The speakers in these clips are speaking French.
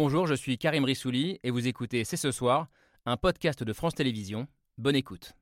Bonjour, je suis Karim Rissouli et vous écoutez C'est ce soir, un podcast de France Télévisions. Bonne écoute.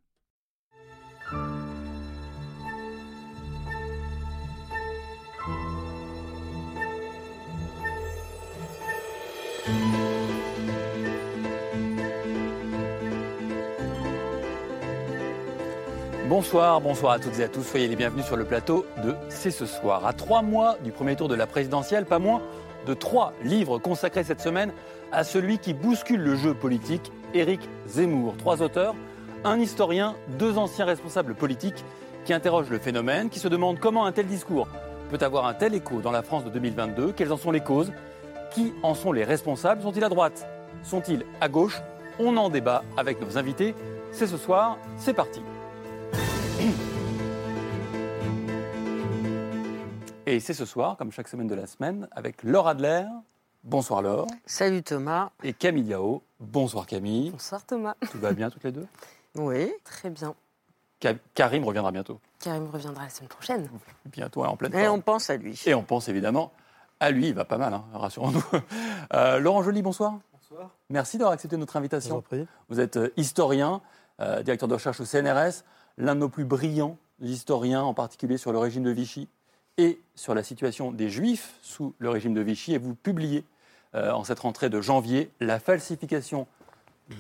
Bonsoir, bonsoir à toutes et à tous. Soyez les bienvenus sur le plateau de C'est ce soir. À trois mois du premier tour de la présidentielle, pas moins de trois livres consacrés cette semaine à celui qui bouscule le jeu politique, Éric Zemmour. Trois auteurs, un historien, deux anciens responsables politiques qui interrogent le phénomène, qui se demandent comment un tel discours peut avoir un tel écho dans la France de 2022, quelles en sont les causes, qui en sont les responsables, sont-ils à droite, sont-ils à gauche? On en débat avec nos invités. C'est ce soir, c'est parti. Et c'est ce soir, comme chaque semaine de la semaine, avec Laure Adler. Bonsoir Laure. Salut Thomas. Et Camille Yao. Bonsoir Camille. Bonsoir Thomas. Tout va bien toutes les deux? Oui, très bien. Karim reviendra bientôt. Karim reviendra la semaine prochaine. Bientôt, en pleine Et on pense à lui. Et on pense évidemment à lui. Il va pas mal, hein, rassurons-nous. Euh, Laurent Joly, bonsoir. Bonsoir. Merci d'avoir accepté notre invitation. Je vous, en prie. vous êtes euh, historien, euh, directeur de recherche au CNRS, l'un de nos plus brillants historiens, en particulier sur le régime de Vichy et sur la situation des Juifs sous le régime de Vichy. Et vous publiez euh, en cette rentrée de janvier La falsification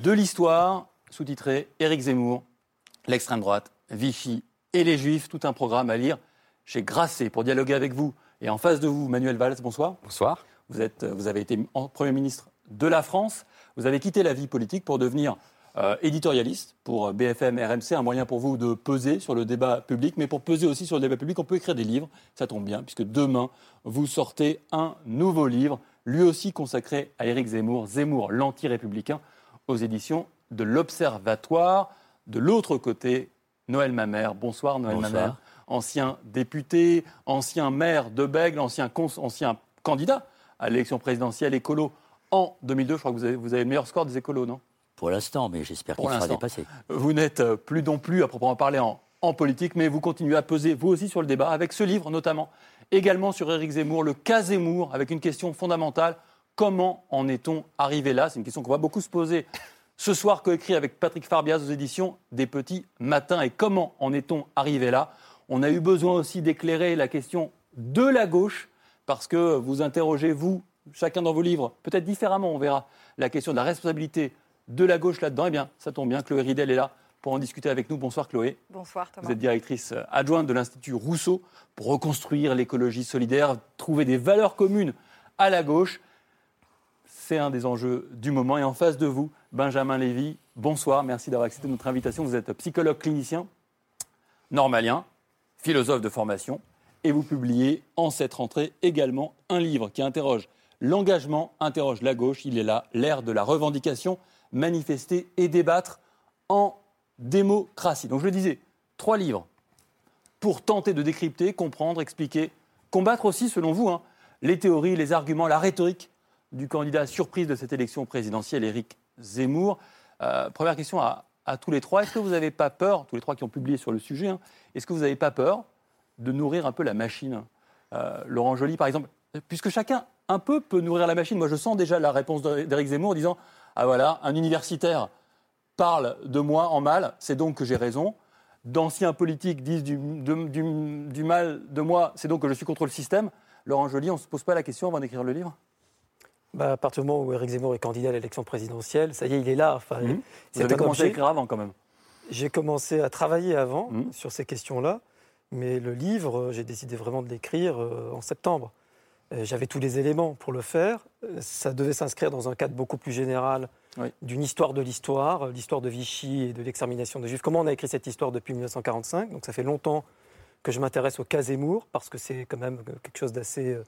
de l'histoire, sous-titré Éric Zemmour, l'extrême droite, Vichy et les Juifs. Tout un programme à lire chez Grasset pour dialoguer avec vous. Et en face de vous, Manuel Valls, bonsoir. Bonsoir. Vous, êtes, vous avez été Premier ministre de la France. Vous avez quitté la vie politique pour devenir euh, éditorialiste pour BFM RMC, un moyen pour vous de peser sur le débat public. Mais pour peser aussi sur le débat public, on peut écrire des livres. Ça tombe bien, puisque demain, vous sortez un nouveau livre, lui aussi consacré à Éric Zemmour, Zemmour, l'anti-républicain, aux éditions de l'Observatoire. De l'autre côté, Noël Mamère. Bonsoir Noël Bonsoir. Mamère, ancien député, ancien maire de Bègle, ancien candidat à l'élection présidentielle écolo en 2002. Je crois que vous avez, vous avez le meilleur score des écolos, non? Pour l'instant, mais j'espère qu'il sera dépassé. Vous n'êtes euh, plus non plus, à proprement parler, en, en politique, mais vous continuez à peser, vous aussi, sur le débat, avec ce livre notamment, également sur Éric Zemmour, le cas Zemmour, avec une question fondamentale. Comment en est-on arrivé là? C'est une question qu'on va beaucoup se poser ce soir, coécrit avec Patrick Farbiaz aux éditions des Petits Matins. Et comment en est-on arrivé là? On a eu besoin aussi d'éclairer la question de la gauche, parce que vous interrogez, vous, chacun dans vos livres, peut-être différemment, on verra, la question de la responsabilité de la gauche là-dedans. Eh bien, ça tombe bien, Chloé Ridel est là pour en discuter avec nous. Bonsoir Chloé. Bonsoir Thomas. Vous êtes directrice euh, adjointe de l'Institut Rousseau pour reconstruire l'écologie solidaire, trouver des valeurs communes à la gauche. C'est un des enjeux du moment. Et en face de vous, Benjamin Lévy. Bonsoir, merci d'avoir accepté notre invitation. Vous êtes psychologue clinicien, normalien, philosophe de formation, et vous publiez en cette rentrée également un livre qui interroge l'engagement, interroge la gauche. Il est là, l'ère de la revendication, manifester et débattre en démocratie. Donc je le disais, trois livres pour tenter de décrypter, comprendre, expliquer, combattre aussi, selon vous, hein, les théories, les arguments, la rhétorique du candidat surprise de cette élection présidentielle, Éric Zemmour. Euh, première question à, tous les trois. Est-ce que vous n'avez pas peur, tous les trois qui ont publié sur le sujet, hein, est-ce que vous n'avez pas peur de nourrir un peu la machine Euh, Laurent Joly, par exemple, puisque chacun un peu peut nourrir la machine. Moi, je sens déjà la réponse d'Éric Zemmour en disant Ah voilà, un universitaire parle de moi en mal, c'est donc que j'ai raison. D'anciens politiques disent du, de- du- du mal de moi, c'est donc que je suis contre le système. Laurent Joly, on ne se pose pas la question avant d'écrire le livre? Bah, à partir du moment où Éric Zemmour est candidat à l'élection présidentielle, ça y est, il est là. Enfin, Mhm. Vous avez commencé à écrire avant quand même. J'ai commencé à travailler avant Mhm. sur ces questions-là, mais le livre, euh, j'ai décidé vraiment de l'écrire euh, en septembre. Euh, J'avais tous les éléments pour le faire. Euh, Ça devait s'inscrire dans un cadre beaucoup plus général Oui. d'une histoire de l'histoire, euh, l'histoire de Vichy et de l'extermination des Juifs. Comment on a écrit cette histoire depuis 1945 Donc ça fait longtemps que je m'intéresse au cas Zemmour, parce que c'est quand même quelque chose d'assez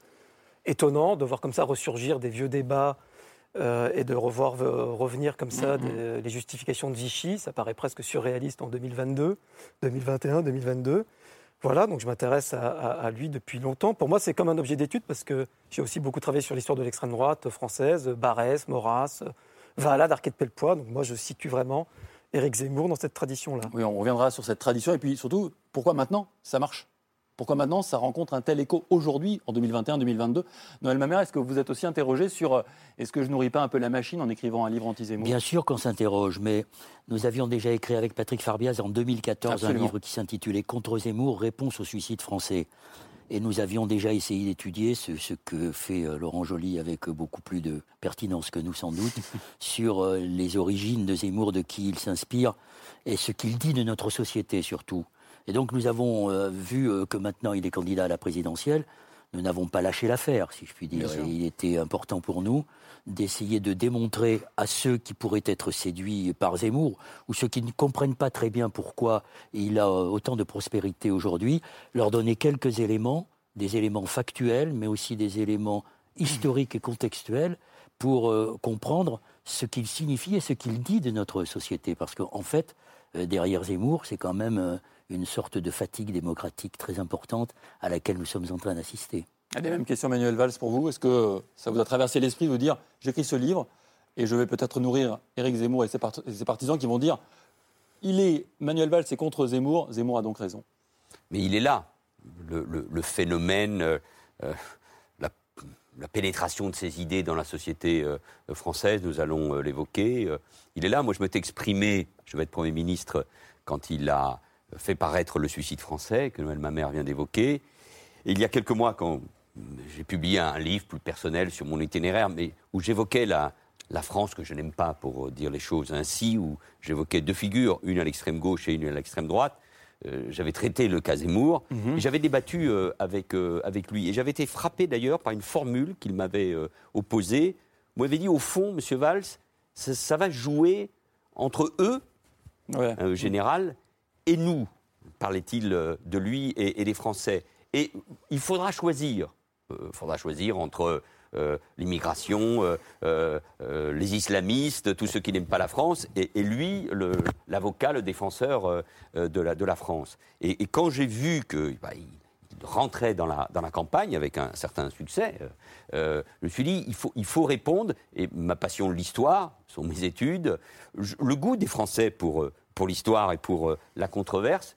étonnant de voir comme ça ressurgir des vieux débats euh, et de revoir revenir comme ça Mhm. des- les justifications de Vichy. Ça paraît presque surréaliste en 2022, 2021, 2022. Voilà, donc je m'intéresse à, lui depuis longtemps. Pour moi, c'est comme un objet d'étude parce que j'ai aussi beaucoup travaillé sur l'histoire de l'extrême droite française, Barès, Maurras, Valade, Arquet de Pellepoix. Donc moi, je situe vraiment Éric Zemmour dans cette tradition-là. Oui, on reviendra sur cette tradition et puis surtout, pourquoi maintenant ça marche? Pourquoi maintenant ça rencontre un tel écho aujourd'hui, en 2021-2022 Noël Mamère, est-ce que vous êtes aussi interrogé sur euh, est-ce que je nourris pas un peu la machine en écrivant un livre anti-Zemmour? Bien sûr qu'on s'interroge, mais nous avions déjà écrit avec Patrick Farbiaz en 2014 Absolument. un livre qui s'intitulait Contre Zemmour, réponse au suicide français. Et nous avions déjà essayé d'étudier ce, ce que fait euh, Laurent Joly avec beaucoup plus de pertinence que nous sans doute sur euh, les origines de Zemmour, de qui il s'inspire et ce qu'il dit de notre société surtout. Et donc nous avons euh, vu euh, que maintenant il est candidat à la présidentielle. Nous n'avons pas lâché l'affaire, si je puis dire. Et il était important pour nous d'essayer de démontrer à ceux qui pourraient être séduits par Zemmour, ou ceux qui ne comprennent pas très bien pourquoi il a euh, autant de prospérité aujourd'hui, leur donner quelques éléments, des éléments factuels, mais aussi des éléments historiques et contextuels pour euh, comprendre ce qu'il signifie et ce qu'il dit de notre société. Parce qu'en fait, euh, derrière Zemmour, c'est quand même euh, une sorte de fatigue démocratique très importante à laquelle nous sommes en train d'assister. Allez, même question, Manuel Valls, pour vous. Est-ce que ça vous a traversé l'esprit de vous dire j'écris ce livre et je vais peut-être nourrir Éric Zemmour et ses, part- et ses partisans qui vont dire il est Manuel Valls est contre Zemmour, Zemmour a donc raison. Mais il est là, le, le- le phénomène, euh, euh, la, la pénétration de ces idées dans la société euh, française, nous allons euh, l'évoquer. euh, il est là. Moi, je m'étais exprimé, je vais être Premier ministre, quand il a fait paraître le suicide français, que Noël Mamère vient d'évoquer. Il y a quelques mois, quand j'ai publié un livre plus personnel sur mon itinéraire, mais où j'évoquais la, la France que je n'aime pas, pour dire les choses ainsi, où j'évoquais deux figures, une à l'extrême gauche et une à l'extrême droite. Euh, j'avais traité le cas Zemmour et j'avais débattu euh, avec, euh, avec lui. Et j'avais été frappé d'ailleurs par une formule qu'il m'avait opposée. Vous m'avez dit, au fond, Monsieur Valls, ça, ça va jouer entre eux, Ouais. général, et nous, parlait-il euh, de lui et, des Français. Et il faudra choisir. Il faudra choisir entre euh, l'immigration, euh, euh, euh, les islamistes, tous ceux qui n'aiment pas la France, et, lui, l'avocat, le, défenseur euh, euh, de, la, France. Et, quand j'ai vu que bah, il, il rentrait dans la, campagne avec un certain succès, euh, euh, je me suis dit, il faut, répondre, et ma passion de l'histoire, sont mes études, le goût des Français pour, euh, pour l'histoire et pour euh, la controverse,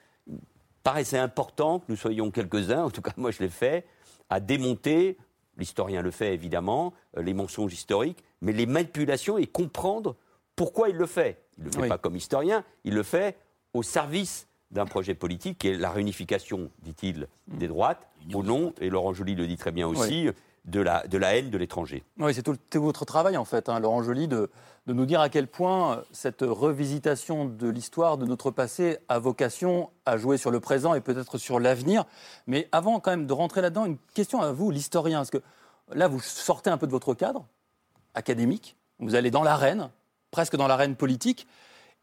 paraissait important que nous soyons quelques-uns, en tout cas moi je l'ai fait, à démonter, l'historien le fait évidemment, euh, les mensonges historiques, mais les manipulations et comprendre pourquoi il le fait. Il ne le fait Oui. pas comme historien, il le fait au service d'un projet politique qui est la réunification, dit-il, des droites, au nom, et Laurent Joly le dit très bien aussi, de, la, haine de l'étranger. Oui, c'est tout, tout votre travail, en fait, hein, Laurent Joly, de, de nous dire à quel point euh, cette revisitation de l'histoire de notre passé a vocation à jouer sur le présent et peut-être sur l'avenir. Mais avant, quand même, de rentrer là-dedans, une question à vous, l'historien. Parce que là, vous sortez un peu de votre cadre académique, vous allez dans l'arène, presque dans l'arène politique.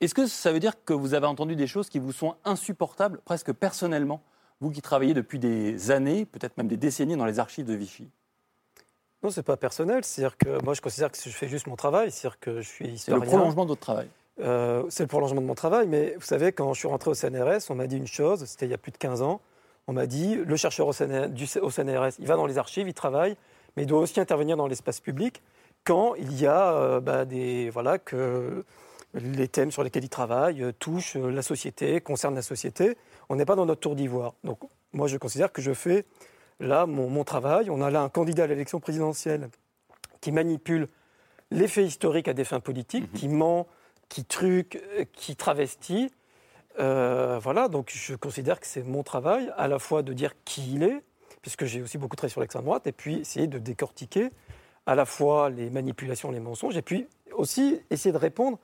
Est-ce que ça veut dire que vous avez entendu des choses qui vous sont insupportables, presque personnellement, vous qui travaillez depuis des années, peut-être même des décennies dans les archives de Vichy? Non, c'est pas personnel. C'est-à-dire que moi, je considère que je fais juste mon travail. C'est-à-dire que je suis C'est le prolongement de votre travail. Euh, c'est le prolongement de mon travail, mais vous savez, quand je suis rentré au CNRS, on m'a dit une chose, c'était il y a plus de 15 ans, on m'a dit, le chercheur au, CN- du- au CNRS, il va dans les archives, il travaille, mais il doit aussi intervenir dans l'espace public quand il y a euh, bah, des... Voilà, que les thèmes sur lesquels il travaille euh, touchent la société, concernent la société. On n'est pas dans notre tour d'ivoire. Donc moi, je considère que je fais là mon, mon travail. On a là un candidat à l'élection présidentielle qui manipule les faits historiques à des fins politiques, qui ment, qui truque, euh, qui travestit. Euh, voilà, donc je considère que c'est mon travail à la fois de dire qui il est, puisque j'ai aussi beaucoup travaillé sur l'extrême droite, et puis essayer de décortiquer à la fois les manipulations, les mensonges, et puis aussi essayer de répondre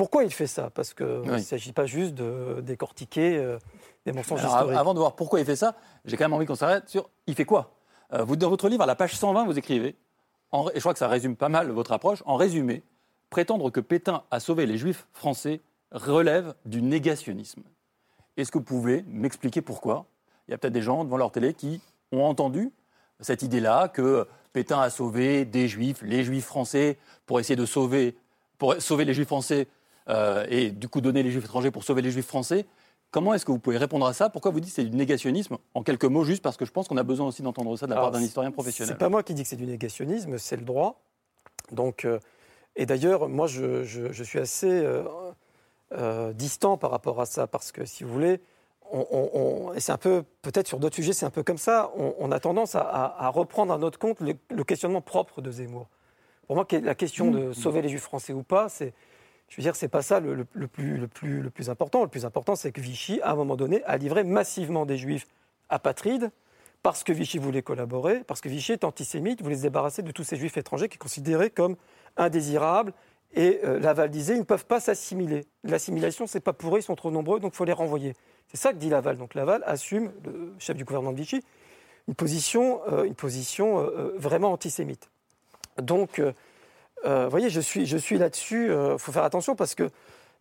pourquoi il fait ça, parce qu'il Oui. ne s'agit pas juste de décortiquer euh, des mensonges Alors, historiques. avant de voir pourquoi il fait ça, j'ai quand même envie qu'on s'arrête sur il fait quoi? Euh, vous, dans votre livre, à la page 120, vous écrivez, en et je crois que ça résume pas mal votre approche, en résumé, prétendre que Pétain a sauvé les juifs français relève du négationnisme. Est-ce que vous pouvez m'expliquer pourquoi? Il y a peut-être des gens devant leur télé qui ont entendu cette idée-là que Pétain a sauvé des juifs, les juifs français, pour essayer de sauver, pour sauver les juifs français euh, et du coup donner les juifs étrangers pour sauver les juifs français. Comment est-ce que vous pouvez répondre à ça? Pourquoi vous dites que c'est du négationnisme En quelques mots, juste parce que je pense qu'on a besoin aussi d'entendre ça de la Alors, part d'un historien professionnel. C'est pas moi qui dis que c'est du négationnisme, c'est le droit. Donc, euh, et d'ailleurs, moi, je, je- je suis assez euh, distant par rapport à ça, parce que si vous voulez, on- on- on- et c'est un peu, peut-être sur d'autres sujets, c'est un peu comme ça, on, on a tendance à, à- à reprendre à notre compte le, le questionnement propre de Zemmour. Pour moi, la question de sauver les juifs français ou pas, c'est, je veux dire, c'est pas ça le, plus, important. Le plus important, c'est que Vichy, à un moment donné, a livré massivement des juifs apatrides parce que Vichy voulait collaborer, parce que Vichy est antisémite, voulait se débarrasser de tous ces juifs étrangers qui considérés comme indésirables. Et euh, Laval disait, ils ne peuvent pas s'assimiler. L'assimilation, c'est pas pour eux, ils sont trop nombreux, donc il faut les renvoyer. C'est ça que dit Laval. Donc Laval assume, le chef du gouvernement de Vichy, une position, euh, une position euh, vraiment antisémite. Donc, euh, euh, vous voyez, je suis, je suis là-dessus. Il faut faire attention parce que,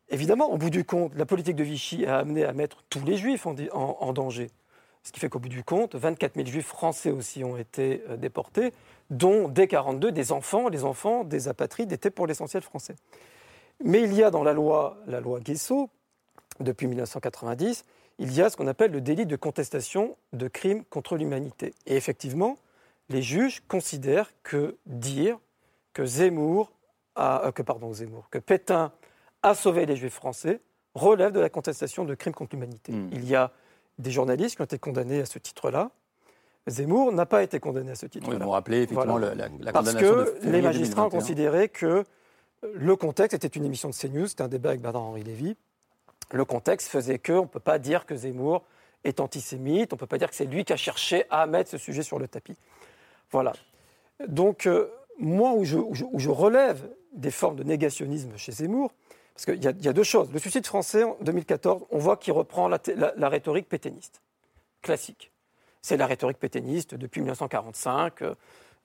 évidemment, au bout du compte, la politique de Vichy a amené à mettre tous les juifs en danger. Ce qui fait qu'au bout du compte, 24 000 juifs français aussi ont été euh, déportés, dont dès 42 des enfants. Les enfants des apatrides étaient pour l'essentiel français. Mais il y a dans la loi, la loi Guesso, depuis 1990, il y a ce qu'on appelle le délit de contestation de crimes contre l'humanité. Et effectivement, les juges considèrent que dire que Zemmour, a, euh, que pardon Zemmour, que Pétain a sauvé les Juifs français relève de la contestation de crimes contre l'humanité. Mm. Il y a des journalistes qui ont été condamnés à ce titre-là. Zemmour n'a pas été condamné à ce Oui, titre-là. vous rappelez effectivement Voilà. la, la Parce condamnation que les magistrats ont 2021. considéré que le contexte était une émission de CNews, c'était un débat avec Bernard-Henri Lévy. Le contexte faisait qu'on ne peut pas dire que Zemmour est antisémite, on ne peut pas dire que c'est lui qui a cherché à mettre ce sujet sur le tapis. Voilà. Donc, euh, moi, où je, relève des formes de négationnisme chez Zemmour, parce qu'il y, a- deux choses. Le suicide français, en 2014, on voit qu'il reprend la, rhétorique pétainiste, classique. C'est la rhétorique pétainiste depuis 1945. euh,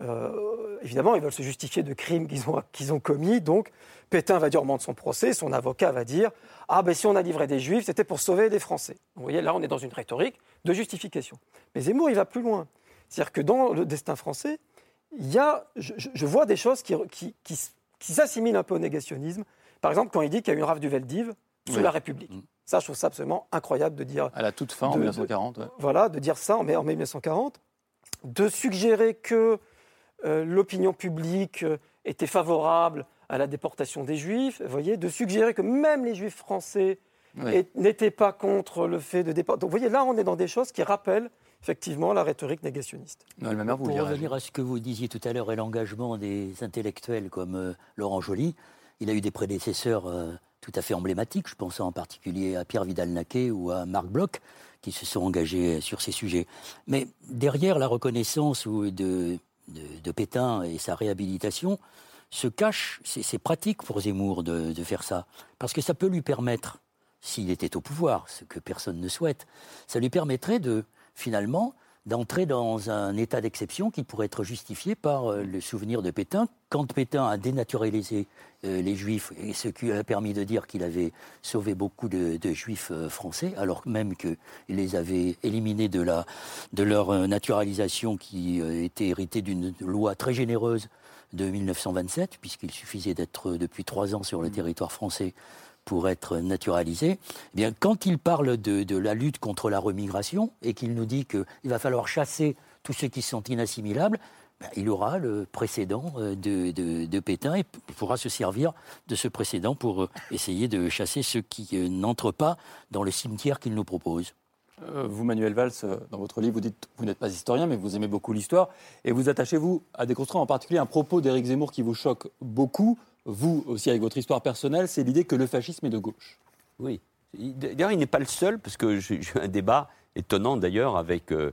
euh, évidemment, ils veulent se justifier de crimes qu'ils ont, commis. Donc, Pétain va dire au moment de son procès, son avocat va dire Ah, ben si on a livré des juifs, c'était pour sauver les Français. Vous voyez, là, on est dans une rhétorique de justification. Mais Zemmour, il va plus loin. C'est-à-dire que dans le destin français, il y a, je, vois des choses qui, qui, qui s'assimilent un peu au négationnisme. Par exemple, quand il dit qu'il y a eu une rafle du Veldiv sous Oui. la République. Mm. Ça, je trouve ça absolument incroyable de dire À la toute fin, en de- 1940. ouais. voilà, de dire ça en mai, en mai 1940, de suggérer que euh, l'opinion publique euh, était favorable à la déportation des Juifs, vous voyez, de suggérer que même les Juifs français Oui. n'étaient pas contre le fait de déporter. Donc, vous voyez, là, on est dans des choses qui rappellent effectivement la rhétorique négationniste. Noël Mamère, vous Pour revenir à ce que vous disiez tout à l'heure et l'engagement des intellectuels comme euh, Laurent Joly, il a eu des prédécesseurs euh, tout à fait emblématiques. Je pense en particulier à Pierre Vidal-Naquet ou à Marc Bloch, qui se sont engagés sur ces sujets. Mais derrière la reconnaissance ou de, de, de Pétain et sa réhabilitation, se cache, c'est c'est pratique pour Zemmour de, de faire ça, parce que ça peut lui permettre, s'il était au pouvoir, ce que personne ne souhaite, ça lui permettrait de, finalement, d'entrer dans un état d'exception qui pourrait être justifié par euh, le souvenir de Pétain. Quand Pétain a dénaturalisé euh, les Juifs, et ce qui a permis de dire qu'il avait sauvé beaucoup de, de Juifs euh, français, alors même qu'il les avait éliminés de, la, de leur naturalisation qui était héritée d'une loi très généreuse de 1927, puisqu'il suffisait d'être depuis trois ans sur le territoire français pour être naturalisé, eh bien, quand il parle de, de la lutte contre la remigration et qu'il nous dit qu'il va falloir chasser tous ceux qui sont inassimilables, ben, il aura le précédent euh, de, de- de Pétain et pourra se servir de ce précédent pour euh, essayer de chasser ceux qui euh, n'entrent pas dans le cimetière qu'il nous propose. Euh, Vous, Manuel Valls, euh, dans votre livre, vous dites vous n'êtes pas historien, mais vous aimez beaucoup l'histoire. Et vous attachez-vous à déconstruire en particulier un propos d'Éric Zemmour qui vous choque beaucoup, vous aussi avec votre histoire personnelle, c'est l'idée que le fascisme est de gauche. Oui. Il- D'ailleurs, il n'est pas le seul, parce que j'ai j'ai eu un débat étonnant d'ailleurs avec euh,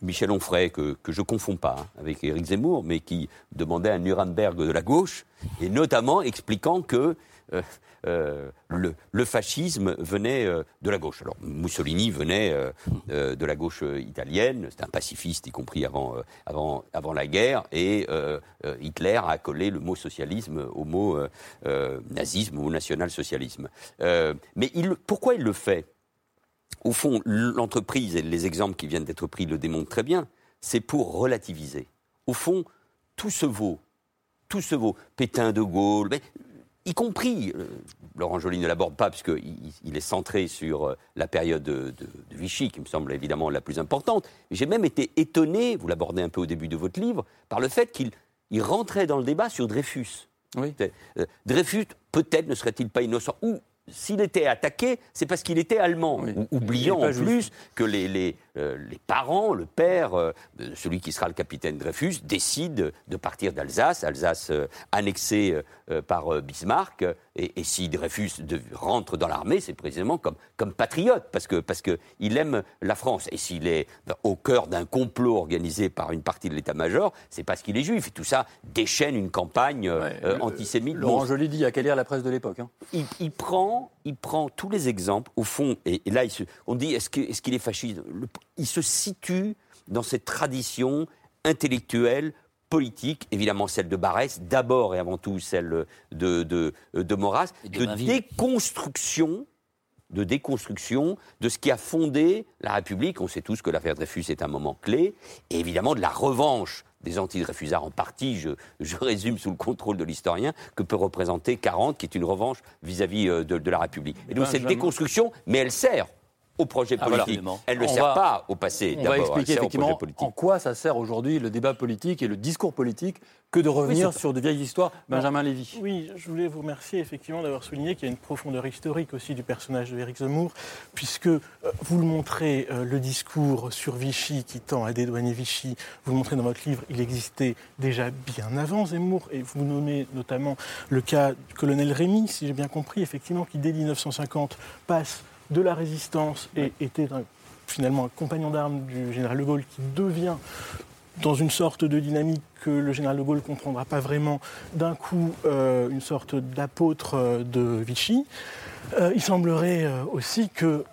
Michel Onfray, que, que je ne confonds pas hein, avec Éric Zemmour, mais qui demandait un Nuremberg de la gauche, et notamment expliquant que euh, euh, le, fascisme venait euh, de la gauche. Alors Mussolini venait de la gauche italienne, c'était un pacifiste, y compris avant, avant, avant la guerre, et Hitler a collé le mot socialisme au mot nazisme ou national-socialisme. Mais pourquoi il le fait? Au fond, l'entreprise et les exemples qui viennent d'être pris le démontrent très bien, c'est pour relativiser. Au fond, tout se vaut. Tout se vaut. Pétain de Gaulle, y compris, euh, Laurent Joly ne l'aborde pas puisqu'il il- est centré sur euh, la période de, de- de Vichy, qui me semble évidemment la plus importante. J'ai même été étonné, vous l'abordez un peu au début de votre livre, par le fait qu'il il rentrait dans le débat sur Dreyfus. Oui. Euh, Dreyfus, peut-être ne serait-il pas innocent, ou s'il était attaqué, c'est parce qu'il était allemand, Oui. ou- oubliant Il est en plus que les, les, euh, les parents, le père, euh, de celui qui sera le capitaine Dreyfus, décide de partir d'Alsace, Alsace euh, annexée par Bismarck, et, et si Dreyfus de- rentre dans l'armée, c'est précisément comme, comme patriote, parce que parce que il aime la France, et s'il est au cœur d'un complot organisé par une partie de l'état-major, c'est parce qu'il est juif, et tout ça déchaîne une campagne euh, Ouais, euh, antisémite. Laurent monstre Joly dit, il y a qu'à lire la presse de l'époque. hein. il, il prend, il prend tous les exemples, au fond, et, et là, il se- on dit, est-ce qu'il est, qu'il est fasciste? Le- Il se situe dans cette tradition intellectuelle, politique, évidemment celle de Barès, d'abord et avant tout celle de, de, de Maurras, de déconstruction de déconstruction de ce qui a fondé la République. On sait tous que l'affaire Dreyfus est un moment clé, et évidemment de la revanche des anti-Dreyfusards en partie, je, je résume sous le contrôle de l'historien, que peut représenter 40, qui est une revanche vis-à-vis euh, de, de la République. Et donc cette déconstruction, mais elle sert au projet Ah, voilà. politique. Absolument. elle ne sert va- pas au passé On va d'abord, elle expliquer effectivement en quoi ça sert aujourd'hui le débat politique et le discours politique que de revenir sur de vieilles histoires. Benjamin Lévy. Oui, je voulais vous remercier effectivement d'avoir souligné qu'il y a une profondeur historique aussi du personnage de Éric Zemmour, puisque euh, vous le montrez, euh, le discours sur Vichy qui tend à dédouaner Vichy, vous le montrez dans votre livre, il existait déjà bien avant Zemmour, et vous nommez notamment le cas du colonel Rémy, si j'ai bien compris, effectivement, qui dès 1950 passe de la résistance et était un- finalement un compagnon d'armes du général de Gaulle qui devient dans une sorte de dynamique que le général de Gaulle ne comprendra pas vraiment, d'un coup euh, une sorte d'apôtre euh, de Vichy. Euh, il semblerait aussi que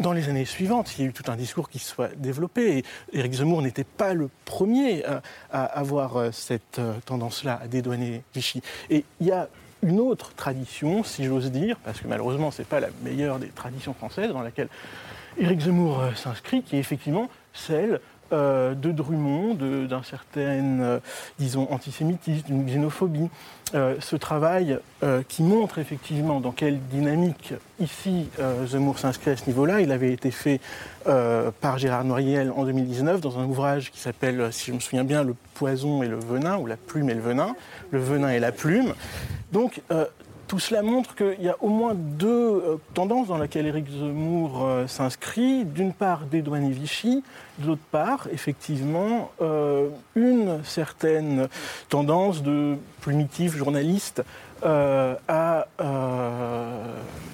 dans les années suivantes, il y a eu tout un discours qui se soit développé. Et Éric Zemmour n'était pas le premier à avoir cette tendance-là à dédouaner Vichy. Et il y a une autre tradition, si j'ose dire, parce que malheureusement, ce n'est pas la meilleure des traditions françaises, dans laquelle Éric Zemmour euh, s'inscrit, qui est effectivement celle euh, de Drummond, d'un certain, euh, disons, antisémitisme, d'une xénophobie. Ce travail qui montre effectivement dans quelle dynamique ici Zemmour s'inscrit à ce niveau-là, il avait été fait par Gérard Noiriel en 2019 dans un ouvrage qui s'appelle, si je me souviens bien, Le poison et le venin, ou La plume et le venin, le venin et la plume. Donc, euh, tout cela montre qu'il y a au moins deux euh, tendances dans lesquelles Éric Zemmour euh, s'inscrit. D'une part, dédouaner Vichy. D'autre part, effectivement, une certaine tendance de primitifs journalistes euh, à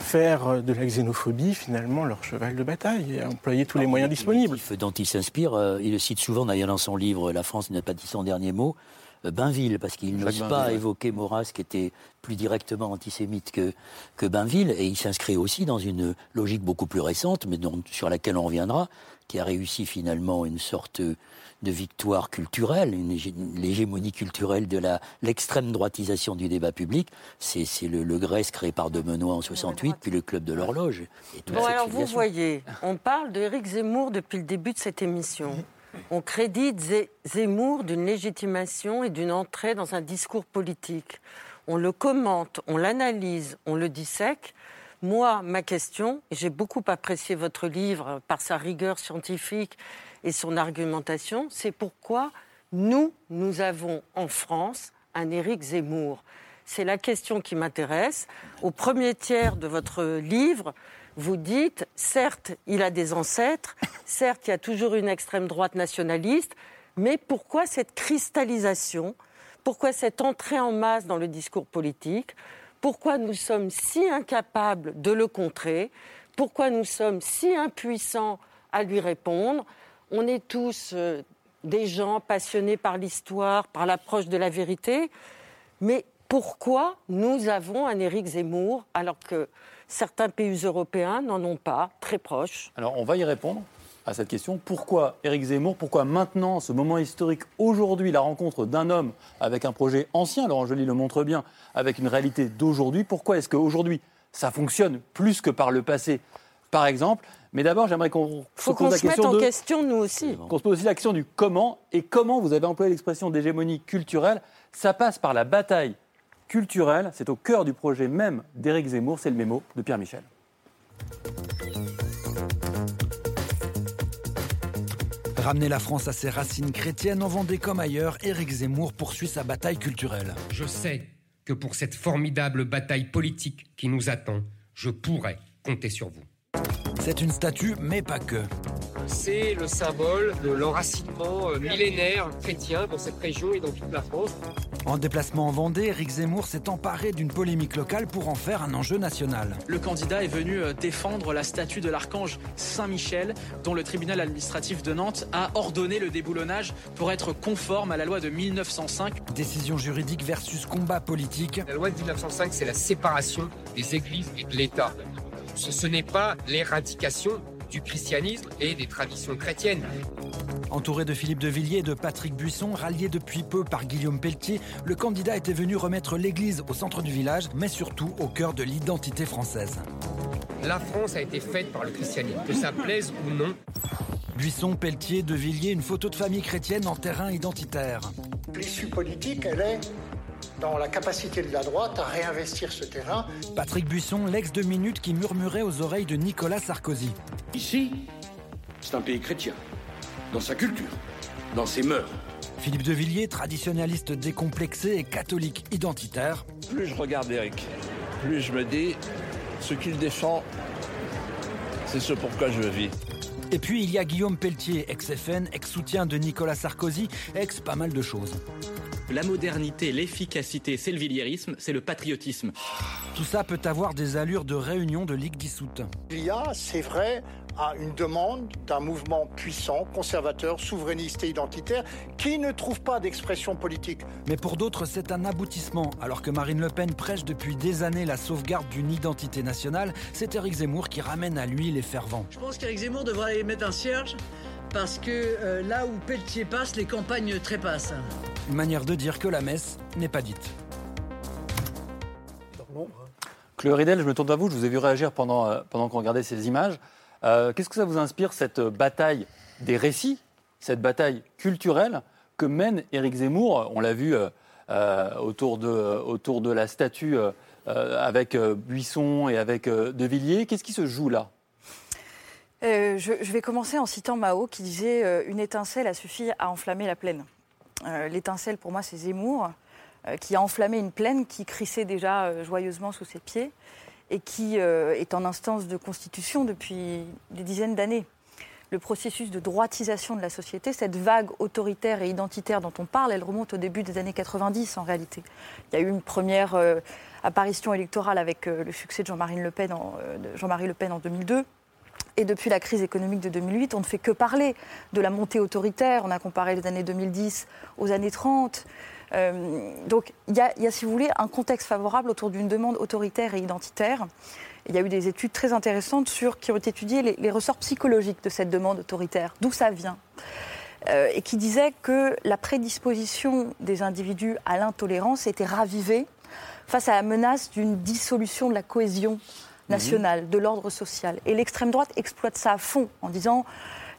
faire de la xénophobie, finalement, leur cheval de bataille et à employer tous les moyens disponibles. Le dont il s'inspire, il le cite souvent d'ailleurs dans son livre La France n'a pas dit son dernier mot, Bainville, parce qu'il n'ose pas ouais. évoquer Maurras, qui était plus directement antisémite que, que Bainville, et il s'inscrit aussi dans une logique beaucoup plus récente, mais dont- sur laquelle on reviendra, qui a réussi finalement une sorte de victoire culturelle, une hégé- l'hégémonie culturelle de la l'extrême droitisation du débat public. C'est c'est le, le Grèce créé par Demenois en 68, puis le club de l'horloge. et Bon, alors vous voyez, on parle d'Éric Zemmour depuis le début de cette émission. On crédite Zemmour d'une légitimation et d'une entrée dans un discours politique. On le commente, on l'analyse, on le dissèque. Moi, ma question, j'ai beaucoup apprécié votre livre par sa rigueur scientifique et son argumentation, c'est pourquoi nous, nous avons en France un Éric Zemmour? C'est la question qui m'intéresse. Au premier tiers de votre livre, vous dites, certes, il a des ancêtres, certes, il y a toujours une extrême droite nationaliste, mais pourquoi cette cristallisation? Pourquoi cette entrée en masse dans le discours politique? Pourquoi nous sommes si incapables de le contrer? Pourquoi nous sommes si impuissants à lui répondre? On est tous euh, des gens passionnés par l'histoire, par l'approche de la vérité, mais pourquoi nous avons un Éric Zemmour alors que certains pays européens n'en ont pas, très proches Alors, on va y répondre à cette question. Pourquoi Éric Zemmour Pourquoi maintenant, ce moment historique, aujourd'hui, la rencontre d'un homme avec un projet ancien, Laurent Joly le montre bien, avec une réalité d'aujourd'hui Pourquoi est-ce qu'aujourd'hui, ça fonctionne plus que par le passé, par exemple? Mais d'abord, j'aimerais qu'on se faut qu'on pose la se mette question en de... question, nous aussi. qu'on se pose aussi la question du comment et comment vous avez employé l'expression d'hégémonie culturelle. Ça passe par la bataille culturelle. C'est au cœur du projet même d'Éric Zemmour. C'est le mémo de Pierre Michel. Ramener la France à ses racines chrétiennes en Vendée comme ailleurs, Éric Zemmour poursuit sa bataille culturelle. Je sais que pour cette formidable bataille politique qui nous attend, je pourrais compter sur vous. C'est une statue, mais pas que. C'est le symbole de l'enracinement euh, millénaire chrétien dans cette région et dans toute la France. En déplacement en Vendée, Éric Zemmour s'est emparé d'une polémique locale pour en faire un enjeu national. Le candidat est venu euh, défendre la statue de l'archange Saint-Michel, dont le tribunal administratif de Nantes a ordonné le déboulonnage pour être conforme à la loi de 1905. Décision juridique versus combat politique. La loi de 1905, c'est la séparation des églises et de l'État. Ce, ce n'est pas l'éradication du christianisme et des traditions chrétiennes. Entouré de Philippe de Villiers et de Patrick Buisson, rallié depuis peu par Guillaume Pelletier, le candidat était venu remettre l'église au centre du village, mais surtout au cœur de l'identité française. La France a été faite par le christianisme, que ça plaise ou non. Buisson, Pelletier, de Villiers, une photo de famille chrétienne en terrain identitaire. L'issue politique, elle est dans la capacité de la droite à réinvestir ce terrain. Patrick Buisson, l'ex de Minute qui murmurait aux oreilles de Nicolas Sarkozy. Ici, c'est un pays chrétien, dans sa culture, dans ses mœurs. Philippe de Villiers, traditionnaliste décomplexé et catholique identitaire. Plus je regarde Eric, plus je me dis, ce qu'il défend, c'est ce pourquoi je vis. Et puis il y a Guillaume Pelletier, ex-FN, ex-soutien de Nicolas Sarkozy, ex pas mal de choses. La modernité, l'efficacité, c'est le villiérisme, c'est le patriotisme. Tout ça peut avoir des allures de réunion de ligue dissoute. Il y a, c'est vrai, à une demande d'un mouvement puissant, conservateur, souverainiste et identitaire, qui ne trouve pas d'expression politique. Mais pour d'autres, c'est un aboutissement. Alors que Marine Le Pen prêche depuis des années la sauvegarde d'une identité nationale, c'est Éric Zemmour qui ramène à lui les fervents. Je pense qu'Éric Zemmour devrait aller mettre un cierge parce que euh, là où Pelletier passe, les campagnes trépassent. Une manière de dire que la messe n'est pas dite. Chloé Ridel, je me tourne à vous. Je vous ai vu réagir pendant, euh, pendant qu'on regardait ces images. Euh, Qu'est-ce que ça vous inspire, cette bataille des récits, cette bataille culturelle que mène Éric Zemmour? On l'a vu euh, euh, autour, de, autour de la statue euh, avec euh, Buisson et avec euh, De Villiers. Qu'est-ce qui se joue là? Euh, je, vais commencer en citant Mao qui disait euh, Une étincelle a suffi à enflammer la plaine. Euh, L'étincelle, pour moi, c'est Zemmour, qui a enflammé une plaine qui crissait déjà joyeusement sous ses pieds et qui est en instance de constitution depuis des dizaines d'années. Le processus de droitisation de la société, cette vague autoritaire et identitaire dont on parle, elle remonte au début des années 90 en réalité. Il y a eu une première apparition électorale avec le succès de Jean-Marie Le Le Pen en 2002. Et depuis la crise économique de 2008, on ne fait que parler de la montée autoritaire. On a comparé les années 2010 aux années 30. Euh, donc il y, a, si vous voulez, un contexte favorable autour d'une demande autoritaire et identitaire. Il y a eu des études très intéressantes sur, qui ont étudié les, les ressorts psychologiques de cette demande autoritaire, d'où ça vient? Euh, et qui disaient que la prédisposition des individus à l'intolérance était ravivée face à la menace d'une dissolution de la cohésion nationale, de l'ordre social. Et l'extrême droite exploite ça à fond en disant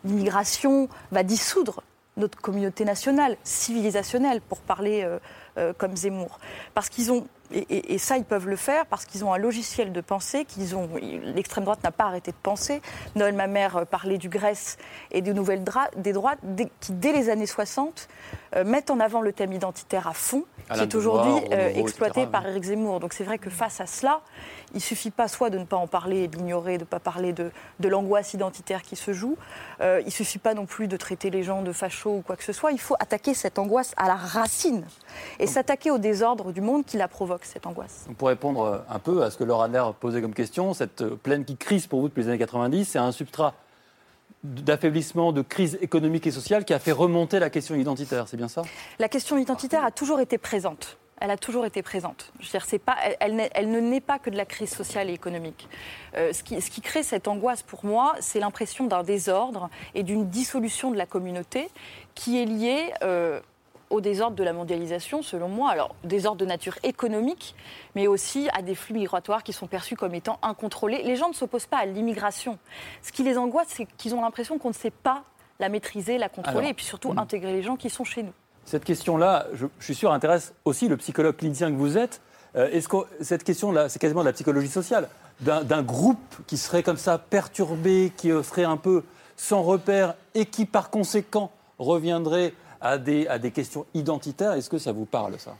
l'immigration va dissoudre notre communauté nationale, civilisationnelle, pour parler euh, euh, comme Zemmour. Parce qu'ils ont, et, et, et, ça ils peuvent le faire, parce qu'ils ont un logiciel de pensée, qu'ils ont, l'extrême droite n'a pas arrêté de penser. Noël Mamère parlait du Grèce et des nouvelles des droites qui, dès les années 60, euh, mettent en avant le thème identitaire à fond, qui est aujourd'hui euh, exploité etc. par Éric Zemmour. Donc c'est vrai que face à cela, il ne suffit pas soit de ne pas en parler et de l'ignorer, de ne pas parler de, de l'angoisse identitaire qui se joue. Euh, il ne suffit pas non plus de traiter les gens de fachos ou quoi que ce soit. Il faut attaquer cette angoisse à la racine et s'attaquer au désordre du monde qui la provoque, cette angoisse. Pour répondre un peu à ce que Laura Adler posait comme question, cette plaine qui crise pour vous depuis les années 90, c'est un substrat d'affaiblissement, de crise économique et sociale qui a fait remonter la question identitaire, c'est bien ça? La question identitaire a toujours été présente elle a toujours été présente. Je veux dire, pas, elle, elle, elle, ne naît pas que de la crise sociale et économique. Euh, ce, qui, ce, qui, crée cette angoisse pour moi, c'est l'impression d'un désordre et d'une dissolution de la communauté qui est liée euh, au désordre de la mondialisation, selon moi. Alors, désordre de nature économique, mais aussi à des flux migratoires qui sont perçus comme étant incontrôlés. Les gens ne s'opposent pas à l'immigration. Ce qui les angoisse, c'est qu'ils ont l'impression qu'on ne sait pas la maîtriser, la contrôler, Alors, et puis surtout mmh. intégrer les gens qui sont chez nous. Cette question-là, je, je, suis sûr, intéresse aussi le psychologue clinicien que vous êtes. Euh, Est-ce que cette question-là, c'est quasiment de la psychologie sociale, d'un groupe qui serait comme ça perturbé, qui serait un peu sans repère et qui, par conséquent, reviendrait à des, à des questions identitaires. Est-ce que ça vous parle, ça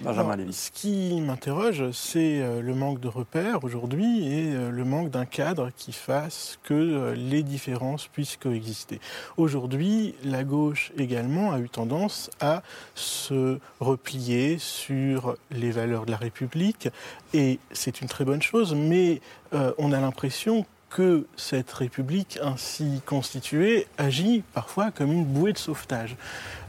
Benjamin Alors, Lévy? Ce qui m'interroge, c'est euh, le manque de repères aujourd'hui et euh, le manque d'un cadre qui fasse que euh, les différences puissent coexister. Aujourd'hui, la gauche également a eu tendance à se replier sur les valeurs de la République et c'est une très bonne chose, mais euh, on a l'impression que cette République ainsi constituée agit parfois comme une bouée de sauvetage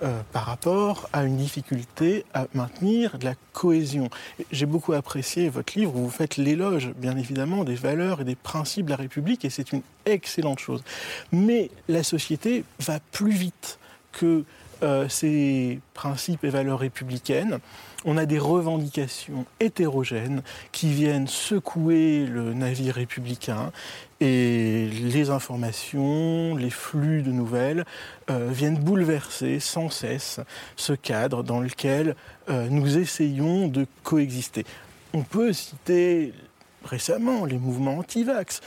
euh, par rapport à une difficulté à maintenir de la cohésion. J'ai beaucoup apprécié votre livre où vous faites l'éloge, bien évidemment, des valeurs et des principes de la République et c'est une excellente chose. Mais la société va plus vite que euh, ces principes et valeurs républicaines. On a des revendications hétérogènes qui viennent secouer le navire républicain et les informations, les flux de nouvelles euh, viennent bouleverser sans cesse ce cadre dans lequel euh, nous essayons de coexister. On peut citer récemment les mouvements anti-vax,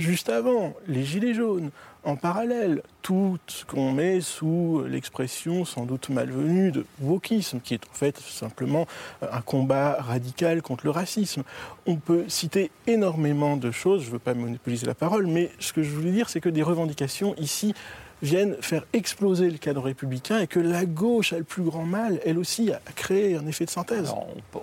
juste avant les gilets jaunes, en parallèle, tout ce qu'on met sous l'expression sans doute malvenue de wokisme, qui est en fait simplement un combat radical contre le racisme. On peut citer énormément de choses, je ne veux pas monopoliser la parole, mais ce que je voulais dire, c'est que des revendications ici viennent faire exploser le cadre républicain et que la gauche a le plus grand mal, elle aussi, à créer un effet de synthèse. Alors, on